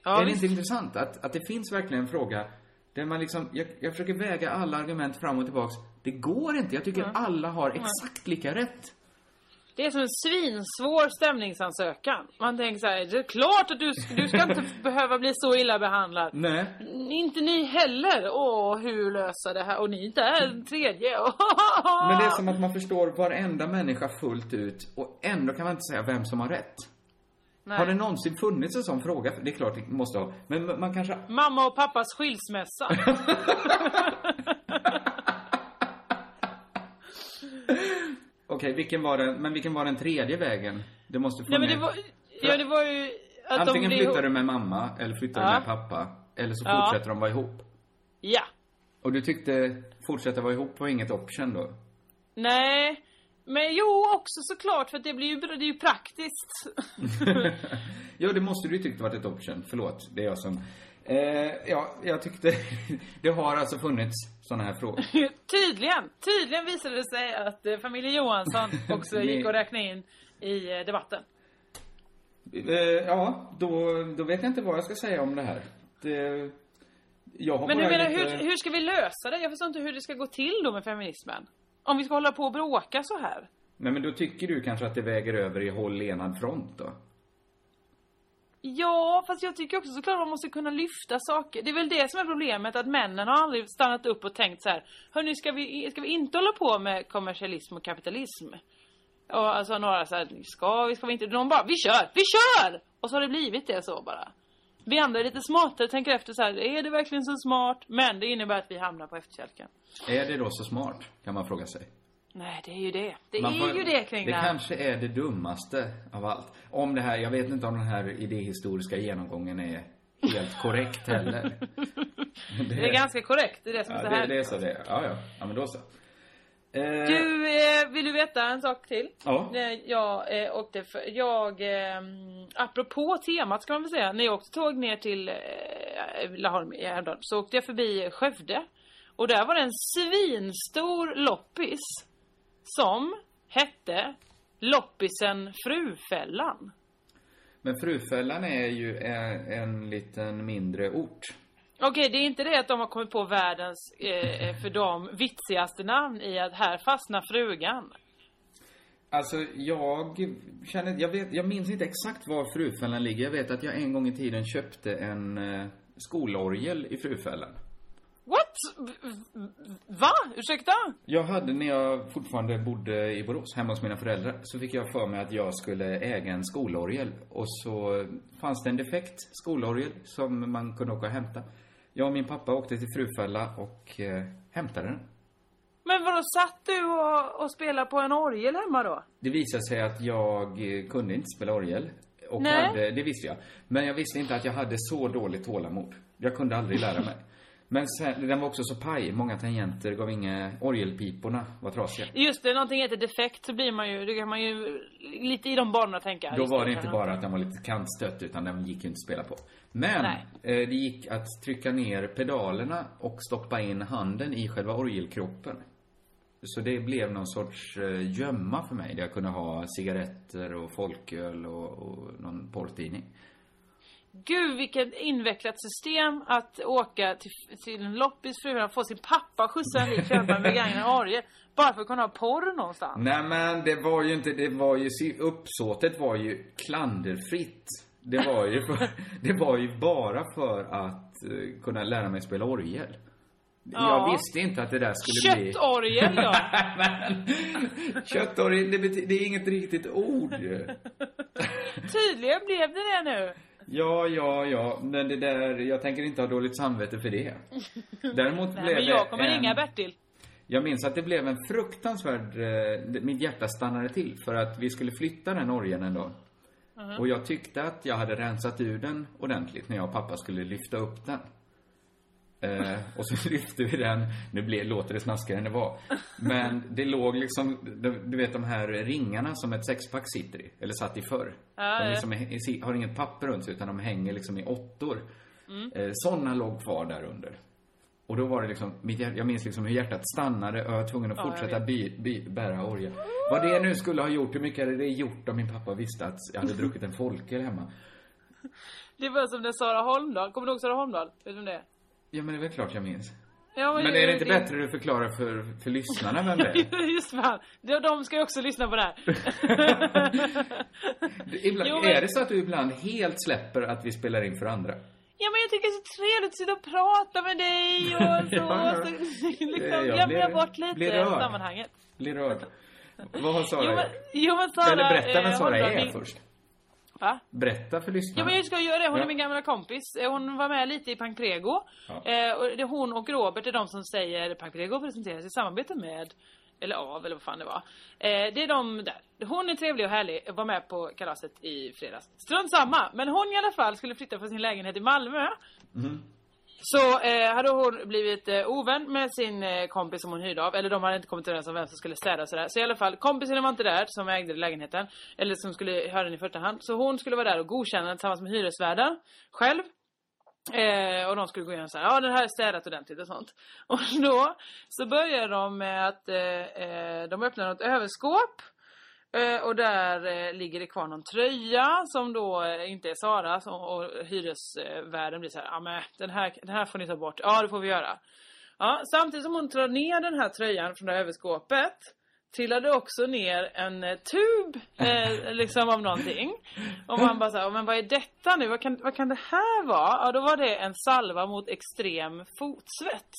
Ja, är det visst. inte intressant att, att det finns verkligen en fråga där man liksom, jag, jag försöker väga alla argument fram och tillbaks. Det går inte. Jag tycker Mm. alla har exakt lika rätt. Det är som en svinsvår stämningsansökan. Man tänker så här, det är klart att du, du ska inte behöva bli så illa behandlad. Nej. Inte ni heller. Åh, hur lösa det här? Och ni inte är en tredje. Men det är som att man förstår varenda människa fullt ut och ändå kan man inte säga vem som har rätt. Nej. Har det någonsin funnits en sån fråga? Det är klart det måste ha. Men man kanske... Mamma och pappas skilsmässa. Okej, vilken var den, men vilken var den tredje vägen? Det måste Nej men det var, ja det var ju att Antingen de flyttar du med mamma eller flyttar du Ja. med pappa. Eller så Ja. fortsätter de vara ihop. Ja. Och du tyckte fortsätta vara ihop var inget option då? Nej. Men jo också såklart för det blir ju, det är ju praktiskt. ja, det måste du ju tyckt varit ett option. Förlåt, det är jag som... Eh, ja, jag tyckte... det har alltså funnits såna här frågor. Tydligen, tydligen visade det sig att eh, familjen Johansson också gick och räknade in i eh, debatten. Eh, ja, då, då vet jag inte vad jag ska säga om det här. Det, jag har Men hur, menar, lite... hur, hur ska vi lösa det? Jag förstår inte hur det ska gå till då med feminismen. Om vi ska hålla på och bråka så här. Nej, men då tycker du kanske att det väger över i håll enad front då? Ja, fast jag tycker också såklart man måste kunna lyfta saker. Det är väl det som är problemet, att männen har aldrig stannat upp och tänkt så här. Hörni, ska vi, ska vi inte hålla på med kommersialism och kapitalism? Och alltså några så här, ska vi, ska vi inte? De bara, vi kör, vi kör! Och så har det blivit det så bara. Vi andra är lite smartare, tänker efter så här, är det verkligen så smart? Men det innebär att vi hamnar på efterkälken. Är det då så smart? Kan man fråga sig. Nej, det är ju det. Det Man är får- ju det kring Det det kanske är det dummaste av allt. Om det här, jag vet inte om den här idéhistoriska genomgången är helt korrekt heller. Det är ganska korrekt, det är det som är ja, så det, här. det är så det är. Ja, ja. Ja, men då så. Eh, Du, eh, vill du veta en sak till? Ja. När jag eh, åkte för, jag, eh, apropå temat ska man väl säga, när jag åkte tåg ner till eh, Laholm i Härjedalen så åkte jag förbi Skövde. Och där var det en svinstor loppis som hette Loppisen Frufällan. Men Frufällan är ju en, en liten mindre ort. Okej, det är inte det att de har kommit på världens, eh, för dem, vitsigaste namn i att här fastnar frugan. Alltså, jag känner, jag vet, jag minns inte exakt var Frufällan ligger. Jag vet att jag en gång i tiden köpte en eh, skolorgel i Frufällan. What? Va? Ursäkta? Jag hade, när jag fortfarande bodde i Borås, hemma hos mina föräldrar, så fick jag för mig att jag skulle äga en skolorgel. Och så fanns det en defekt skolorgel som man kunde åka och hämta. Jag och min pappa åkte till Frufälla och eh, hämtade den. Men vadå, satt du och, och spelade på en orgel hemma då? Det visade sig att jag eh, kunde inte spela orgel. Och Nej. hade, det visste jag. Men jag visste inte att jag hade så dåligt tålamod. Jag kunde aldrig lära mig. Men sen, den var också så paj. Många tangenter gav inga... Orgelpiporna var trasiga. Just det, någonting heter defekt så blir man ju, det kan man ju lite i de banorna tänka. Då var det inte bara att den var lite kantstött utan den gick ju inte att spela på. Men eh, det gick att trycka ner pedalerna och stoppa in handen i själva orgelkroppen. Så det blev någon sorts eh, gömma för mig där jag kunde ha cigaretter och folköl och, och någon porrtidning. Gud vilket invecklat system att åka till, till en loppis för att få sin pappa skjutsa en dit köpa en begagnad orgel. Bara för att kunna ha porr någonstans. Nej men det var ju inte, det var ju, uppsåtet var ju klanderfritt. Det var ju, för, det var ju bara för att eh, kunna lära mig spela orgel. Ja. Jag visste inte att det där skulle bli... Köttorgel ja. Köttorgel, det, det är inget riktigt ord. Tydligen blev det det nu. Ja, ja, ja, men det där, jag tänker inte ha dåligt samvete för det. Däremot Nej, blev men jag kommer en... ringa Bertil. Jag minns att det blev en fruktansvärd... Eh, mitt hjärta stannade till för att vi skulle flytta den orgeln en dag. Mhm. Och jag tyckte att jag hade rensat ur den ordentligt när jag och pappa skulle lyfta upp den. Eh, och så lyfte vi den, nu blev, låter det snaskigare än det var. Men det låg liksom, du, vet de här ringarna som ett sexpack sitter i, eller satt i förr. Ja, de liksom är, har inget papper runt sig utan de hänger liksom i åttor. Mm. Eh, sådana låg kvar där under. Och då var det liksom, mitt hjärta, jag minns liksom hur hjärtat stannade och jag var tvungen att Ja, fortsätta by, by, bära orgel. Vad det nu skulle ha gjort, hur mycket hade det gjort om min pappa visste att jag hade druckit en folköl hemma? Det var som när Sara Holmdahl, kommer du ihåg Sara Holmdahl? Vet du vem det är? Ja, men det är väl klart jag minns. Ja, Men är det inte bättre att du förklarar för, för lyssnarna vem det är? Just fan. De, de ska ju också lyssna på det här. Ibland, Jo, men- Är det så att du ibland helt släpper att vi spelar in för andra? Ja men jag tycker det är så trevligt att sitta och prata med dig och så. Ja, så liksom, Jag jag blir- bort lite blir rörd. sammanhanget. Blir rörd. Vad har Sara Jo men, gjort? jo, men Sara... Eller berätta vem eh, Sara är först. Va? Berätta för Ja lyssnarna. men jag ska göra det, hon Ja. är min gamla kompis. Eh, Hon var med lite i Pankrego. Ja. Eh, och det är hon och Robert är de som säger Pankrego presenteras i samarbete med eller av, eller vad fan det var. Eh, det är de där. Hon är trevlig och härlig, var med på kalaset i fredags. Strunt samma, men hon i alla fall skulle flytta från sin lägenhet i Malmö. Så eh, hade hon blivit eh, ovän med sin eh, kompis som hon hyrde av. Eller de hade inte kommit överens om vem som skulle städa och sådär. Så i alla fall, kompisen var inte där som ägde lägenheten. Eller som skulle höra den i första hand. Så hon skulle vara där och godkänna den tillsammans med hyresvärden. Själv. Eh, och de skulle gå igenom så här, ja den här är städat ordentligt och sånt. Och då så börjar de med att eh, eh, de öppnar något överskåp. Eh, och där eh, ligger det kvar någon tröja som då eh, inte är Saras och, och hyresvärden blir så här, ja men den här, den här får ni ta bort. Ja det får vi göra. Ja, samtidigt som hon drar ner den här tröjan från det här överskåpet trillade också ner en tub eh, liksom av någonting. Och man bara såhär, men vad är detta nu? Vad kan, vad kan det här vara? Ja då var det en salva mot extrem fotsvett.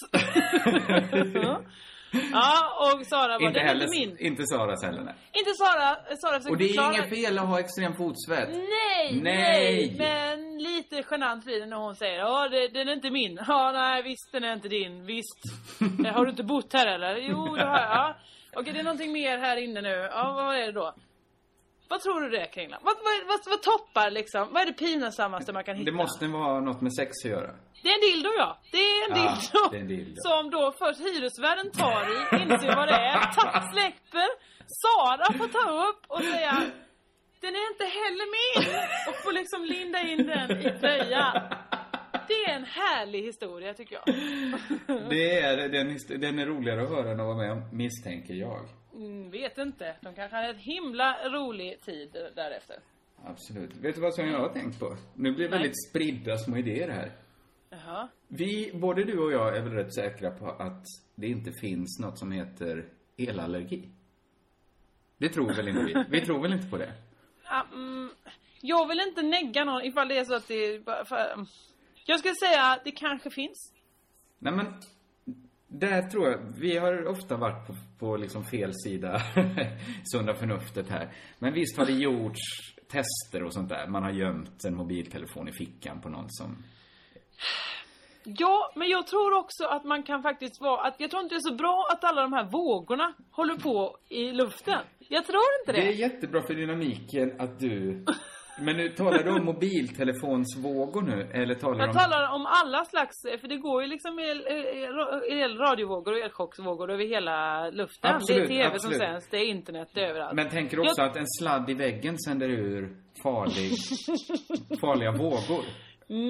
ja och Sara bara, Inte är heller, inte min. inte Saras heller nej. Inte Sara, Sara försökte Och det är förklara- inget fel att ha extrem fotsvett. Nej, nej, Nej. Men lite genant blir det när hon säger ja det, den är inte min. Ja nej visst den är inte din. Visst. Eh, har du inte bott här eller? Jo det har jag. Ja. Okej det är någonting mer här inne nu. Ja vad är det då? Vad tror du det är Kringlan? Vad, vad, vad, vad toppar liksom? Vad är det pinsammaste man kan hitta? Det måste vara något med sex att göra. Det är en dildo ja. Det är en Ja, dildo. det är en dildo. Som då först hyresvärden tar i, inser vad det är, tapp släpper. Sara får ta upp och säga Den är inte heller min! Och får liksom linda in den i tröjan. Det är en härlig historia tycker jag. Det är, den, den är roligare att höra än att vara med om, misstänker jag. Mm, vet inte. De kanske hade ett himla rolig tid därefter. Absolut. Vet du vad som jag har tänkt på? Nu blir det Nej. väldigt spridda små idéer här. Jaha. Vi, både du och jag är väl rätt säkra på att det inte finns något som heter elallergi? Det tror väl inte vi? Vi tror väl inte på det? Mm, jag vill inte negga någon ifall det är så att det för, Jag skulle säga att det kanske finns. Nej men, där tror jag, vi har ofta varit på, på liksom fel sida sunda förnuftet här. Men visst har det gjorts tester och sånt där. Man har gömt en mobiltelefon i fickan på någon som... Ja, men jag tror också att man kan faktiskt vara, att jag tror inte det är så bra att alla de här vågorna håller på i luften. Jag tror inte det. Det är jättebra för dynamiken att du Men nu talar du om mobiltelefonsvågor nu, eller talar du Jag om... talar om alla slags, för det går ju liksom el, el, radiovågor och elchocksvågor över hela luften. Absolut, det är TV absolut. som sänds, det är internet, det är överallt. Men tänker också Jag- att en sladd i väggen sänder ur farlig, farliga vågor?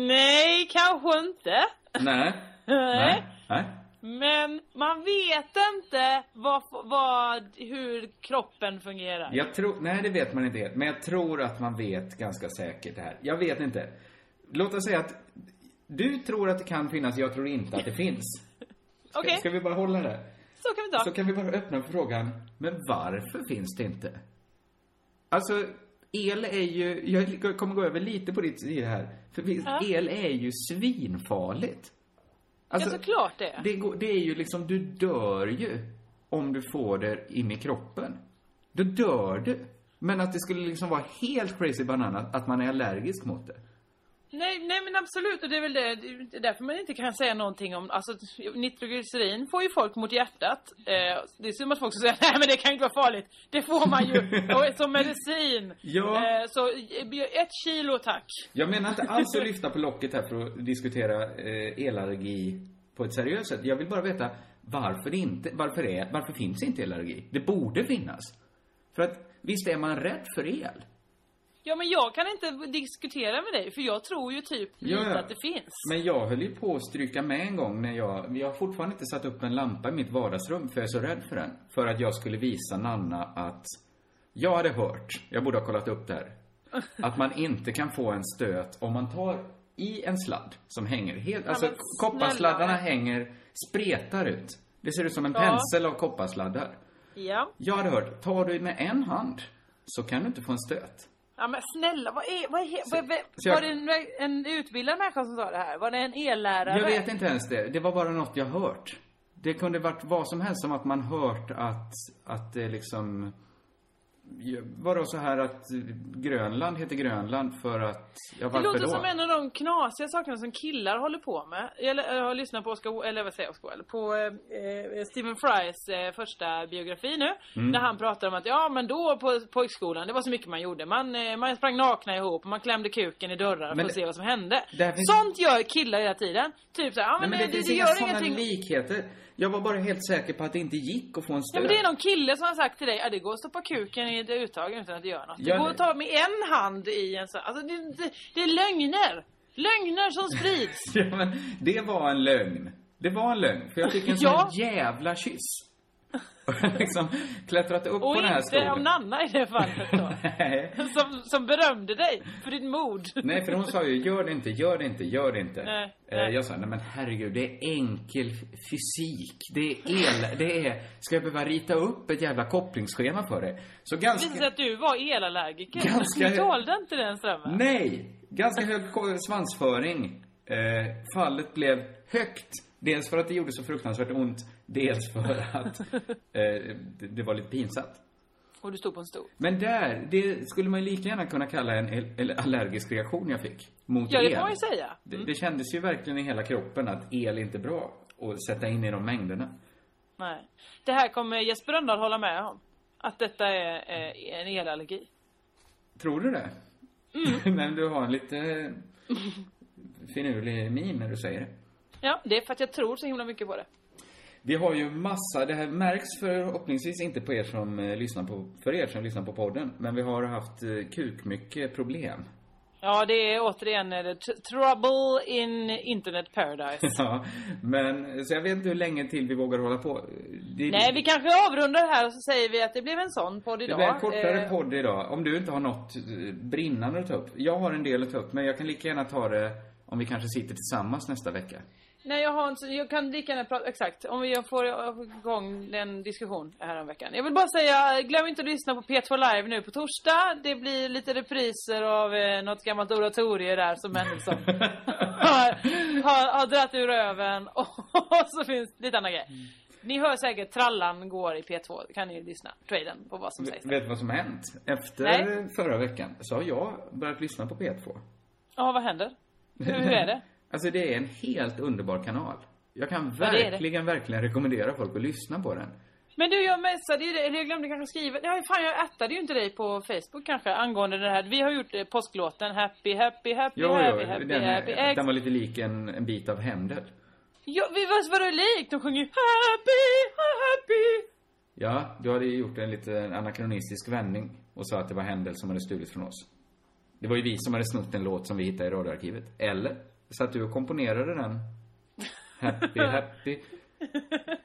Nej, kanske inte. Nej. Nej. Nej. Men man vet inte vad, vad, hur kroppen fungerar. Jag tror, nej det vet man inte helt, men jag tror att man vet ganska säkert det här. Jag vet inte. Låt oss säga att du tror att det kan finnas, jag tror inte att det finns. Ska, Okej, ska vi bara hålla det? så kan vi ta. Så kan vi bara öppna för frågan, men varför finns det inte? Alltså, el är ju, jag kommer gå över lite på ditt sida här. För el är ju svinfarligt. Alltså, ja, såklart det. det, går, det är ju liksom, du dör ju om du får det in i kroppen. Då dör du. Men att det skulle liksom vara helt crazy banana att man är allergisk mot det. Nej, nej men absolut och det är väl det, det är därför man inte kan säga någonting om, alltså nitroglycerin får ju folk mot hjärtat. Eh, det är som att folk säga, nej men det kan ju inte vara farligt. Det får man ju, och som medicin. Ja. Eh, så eh, ett kilo tack. Jag menar inte alls att lyfta på locket här för att diskutera eh, elallergi på ett seriöst sätt. Jag vill bara veta varför inte, varför är, varför finns inte elallergi? Det borde finnas. För att visst är man rädd för el? Ja men jag kan inte diskutera med dig för jag tror ju typ Ja, ja. att det finns. Men jag höll ju på att stryka med en gång när jag, jag har fortfarande inte satt upp en lampa i mitt vardagsrum för jag är så rädd för den. För att jag skulle visa Nanna att jag hade hört, jag borde ha kollat upp det här, att man inte kan få en stöt om man tar i en sladd som hänger helt, alltså kopparsladdarna hänger, spretar ut. Det ser ut som en Ja. pensel av kopparsladdar. Ja. Jag hade hört, tar du med en hand så kan du inte få en stöt. Ja men snälla, vad är, vad är, vad, vad, så jag- var det en, en utbildad människa som sa det här? Var det en ellärare? Jag vet inte ens det. Det var bara något jag hört. Det kunde varit vad som helst, som att man hört att, att det liksom... Var det så här att Grönland heter Grönland för att... Ja, Det varför låter då? som en av de knasiga sakerna som killar håller på med. Eller jag har lyssnat på Oscar, eller vad säger Oscar Wilde? På eh, eh, Stephen Frys eh, första biografi nu. Mm. Där han pratar om att ja men då på pojkskolan, det var så mycket man gjorde. Man, eh, man sprang nakna ihop och man klämde kuken i dörrar för Men att det- se vad som hände. det finns- Sånt gör killar hela tiden. Typ såhär, ja men, Nej, men det, det, det, inga gör ingenting. likheter. Jag var bara helt säker på att det inte gick att få en Ja stöt. men det är någon kille som har sagt till dig att det går att stoppa kuken i ett uttag utan att det gör något. Ja, det går att ta med en hand i en sån... Alltså det, det, det är lögner! Lögner som sprids! Ja, men det var en lögn. Det var en lögn, för jag fick en Ja. sån jävla kyss. Och liksom klättrat upp Och på den här inte stolen. om Nanna i det fallet då. Nej. Som, som berömde dig för ditt mod. Nej, för hon sa ju gör det inte, gör det inte, gör det inte. Nej, Eh, nej. Jag sa, nej men herregud, det är enkel fysik. Det är el, det är, ska jag behöva rita upp ett jävla kopplingsschema för det? Så Det visade sig ganska, att du var elallergiker. Ganska- Du tålde inte den strömmen. nej, ganska hög svansföring. Eh, fallet blev högt. Dels för att det gjorde så fruktansvärt ont, dels för att eh, det, det var lite pinsamt. Och du stod på en stol. Men där, det skulle man ju lika gärna kunna kalla en allergisk reaktion jag fick. Mot Ja, det el. får man ju säga. Mm. Det, det kändes ju verkligen i hela kroppen att el inte är bra att sätta in i de mängderna. Nej. Det här kommer Jesper Rönndahl hålla med om. Att detta är eh, en elallergi. Tror du det? Mm. Men du har en lite finurlig min när du säger det. Ja, det är för att jag tror så himla mycket på det. Vi har ju massa, det här märks förhoppningsvis inte på er som eh, lyssnar på, för er som lyssnar på podden, men vi har haft eh, kukmycket problem. Ja, det är återigen eh, tr- trouble in internet paradise. Ja, men så jag vet inte hur länge till vi vågar hålla på. Det, Nej, vi kanske avrundar här och så säger vi att det blev en sån podd Det idag. blir en kortare Eh, podd idag, om du inte har något brinnande att ta upp. Jag har en del att ta upp, men jag kan lika gärna ta det om vi kanske sitter tillsammans nästa vecka. Nej, jag har inte, jag kan lika gärna prata, exakt, om vi får igång en diskussion här om veckan. Jag vill bara säga, glöm inte att lyssna på P2 Live nu på torsdag. Det blir lite repriser av eh, något gammalt oratorie där som Mendelssohn har, har, har dratt ur röven och, så finns lite andra grejer. Ni hör säkert Trallan går i P2, kan ni lyssna, traden på vad som sägs. Vet du vad som har hänt? Efter Nej. förra veckan så har jag börjat lyssna på P2. Ja, vad händer? Hur, hur är det? Alltså det är en helt underbar kanal. Jag kan Ja, är det. verkligen, verkligen rekommendera folk att lyssna på den. Men du, jag messade ju dig, eller jag glömde kanske skriva. Ja, fan jag ättade ju inte dig på Facebook kanske angående det här. Vi har gjort eh, påsklåten Happy, happy, happy, Jo, happy, jo, happy, den, happy, eggs. den var lite lik en, en bit av Händel. Ja, vi var, var det likt? De sjunger Happy, happy. Ja, du hade ju gjort en lite anakronistisk vändning och sa att det var Händel som hade stulit från oss. Det var ju vi som hade snott en låt som vi hittade i radioarkivet. Eller? Så att du och komponerade den. Happy, happy.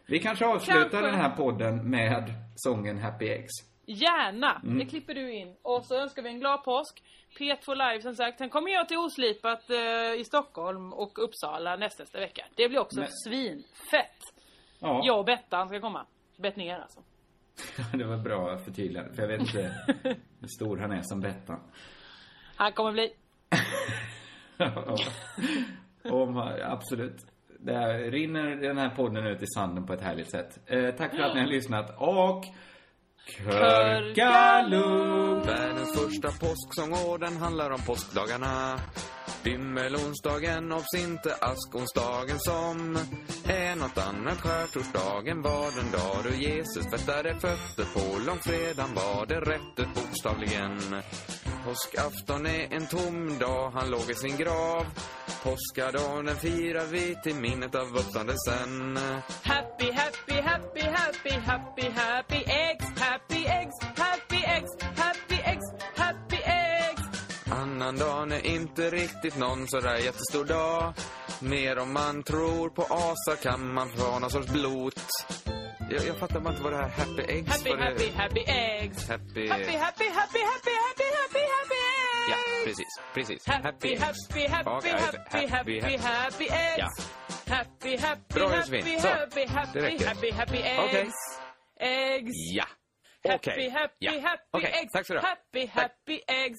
Vi kanske avslutar Kanske. den här podden med sången Happy Eggs. Gärna, Mm. det klipper du in. Och så önskar vi en glad påsk. P2 Live som sagt. Sen kommer jag till Oslipat eh, i Stockholm och Uppsala nästa, nästa vecka. Det blir också Men- svinfett. Ja. Jag och Bettan ska komma. Bettner alltså. Det var bra förtydligande, för jag vet inte hur stor han är som Bettan. Han kommer bli... Om, absolut. Där rinner den här podden ut i sanden på ett härligt sätt. Eh, tack för att ni har lyssnat och... Körkalund! Världens första påsksång och den handlar om påskdagarna. Dymmelonsdagen, obs inte askonsdagen som är något annat. Skärtorsdagen var den dag då Jesus tvättade fötter på. Långfredagen var det rätt ut bokstavligen. Påskafton är en tom dag, han låg i sin grav. Påskadagen firar vi till minnet av uppståndelsen. Happy, happy, inte riktigt någon sådär jättestor dag. Mer om man tror på asar kan man få någon sorts blot. Jag, jag fattar bara inte vad det här happy eggs Happy, vad det- happy, happy eggs. Happy... Happy, happy, happy, happy, happy, happy, happy eggs. Ja, precis. Precis. Happy, happy, happy, Okej, happy, happy, happy, happy eggs. Ja. Happy, happy, Bra, happy, happy, happy, happy, happy eggs. Eggs. Ja. Happy, Okej. happy, Ja. happy Okej, eggs. tack så du ha. Happy, happy eggs.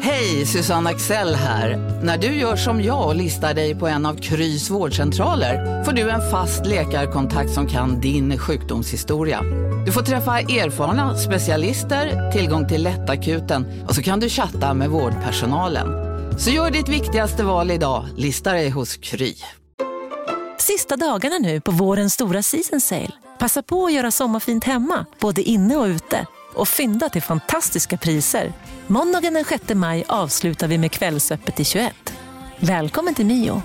Hej, Susanne Axel här. När du gör som jag och listar dig på en av Krys vårdcentraler får du en fast läkarkontakt som kan din sjukdomshistoria. Du får träffa erfarna specialister, tillgång till lättakuten och så kan du chatta med vårdpersonalen. Så gör ditt viktigaste val idag, lista dig hos Kry. Sista dagarna nu på vårens stora season sale. Passa på att göra sommarfint hemma, både inne och ute. Och fynda till fantastiska priser. Måndagen den 6 maj avslutar vi med Kvällsöppet i 21. Välkommen till Mio.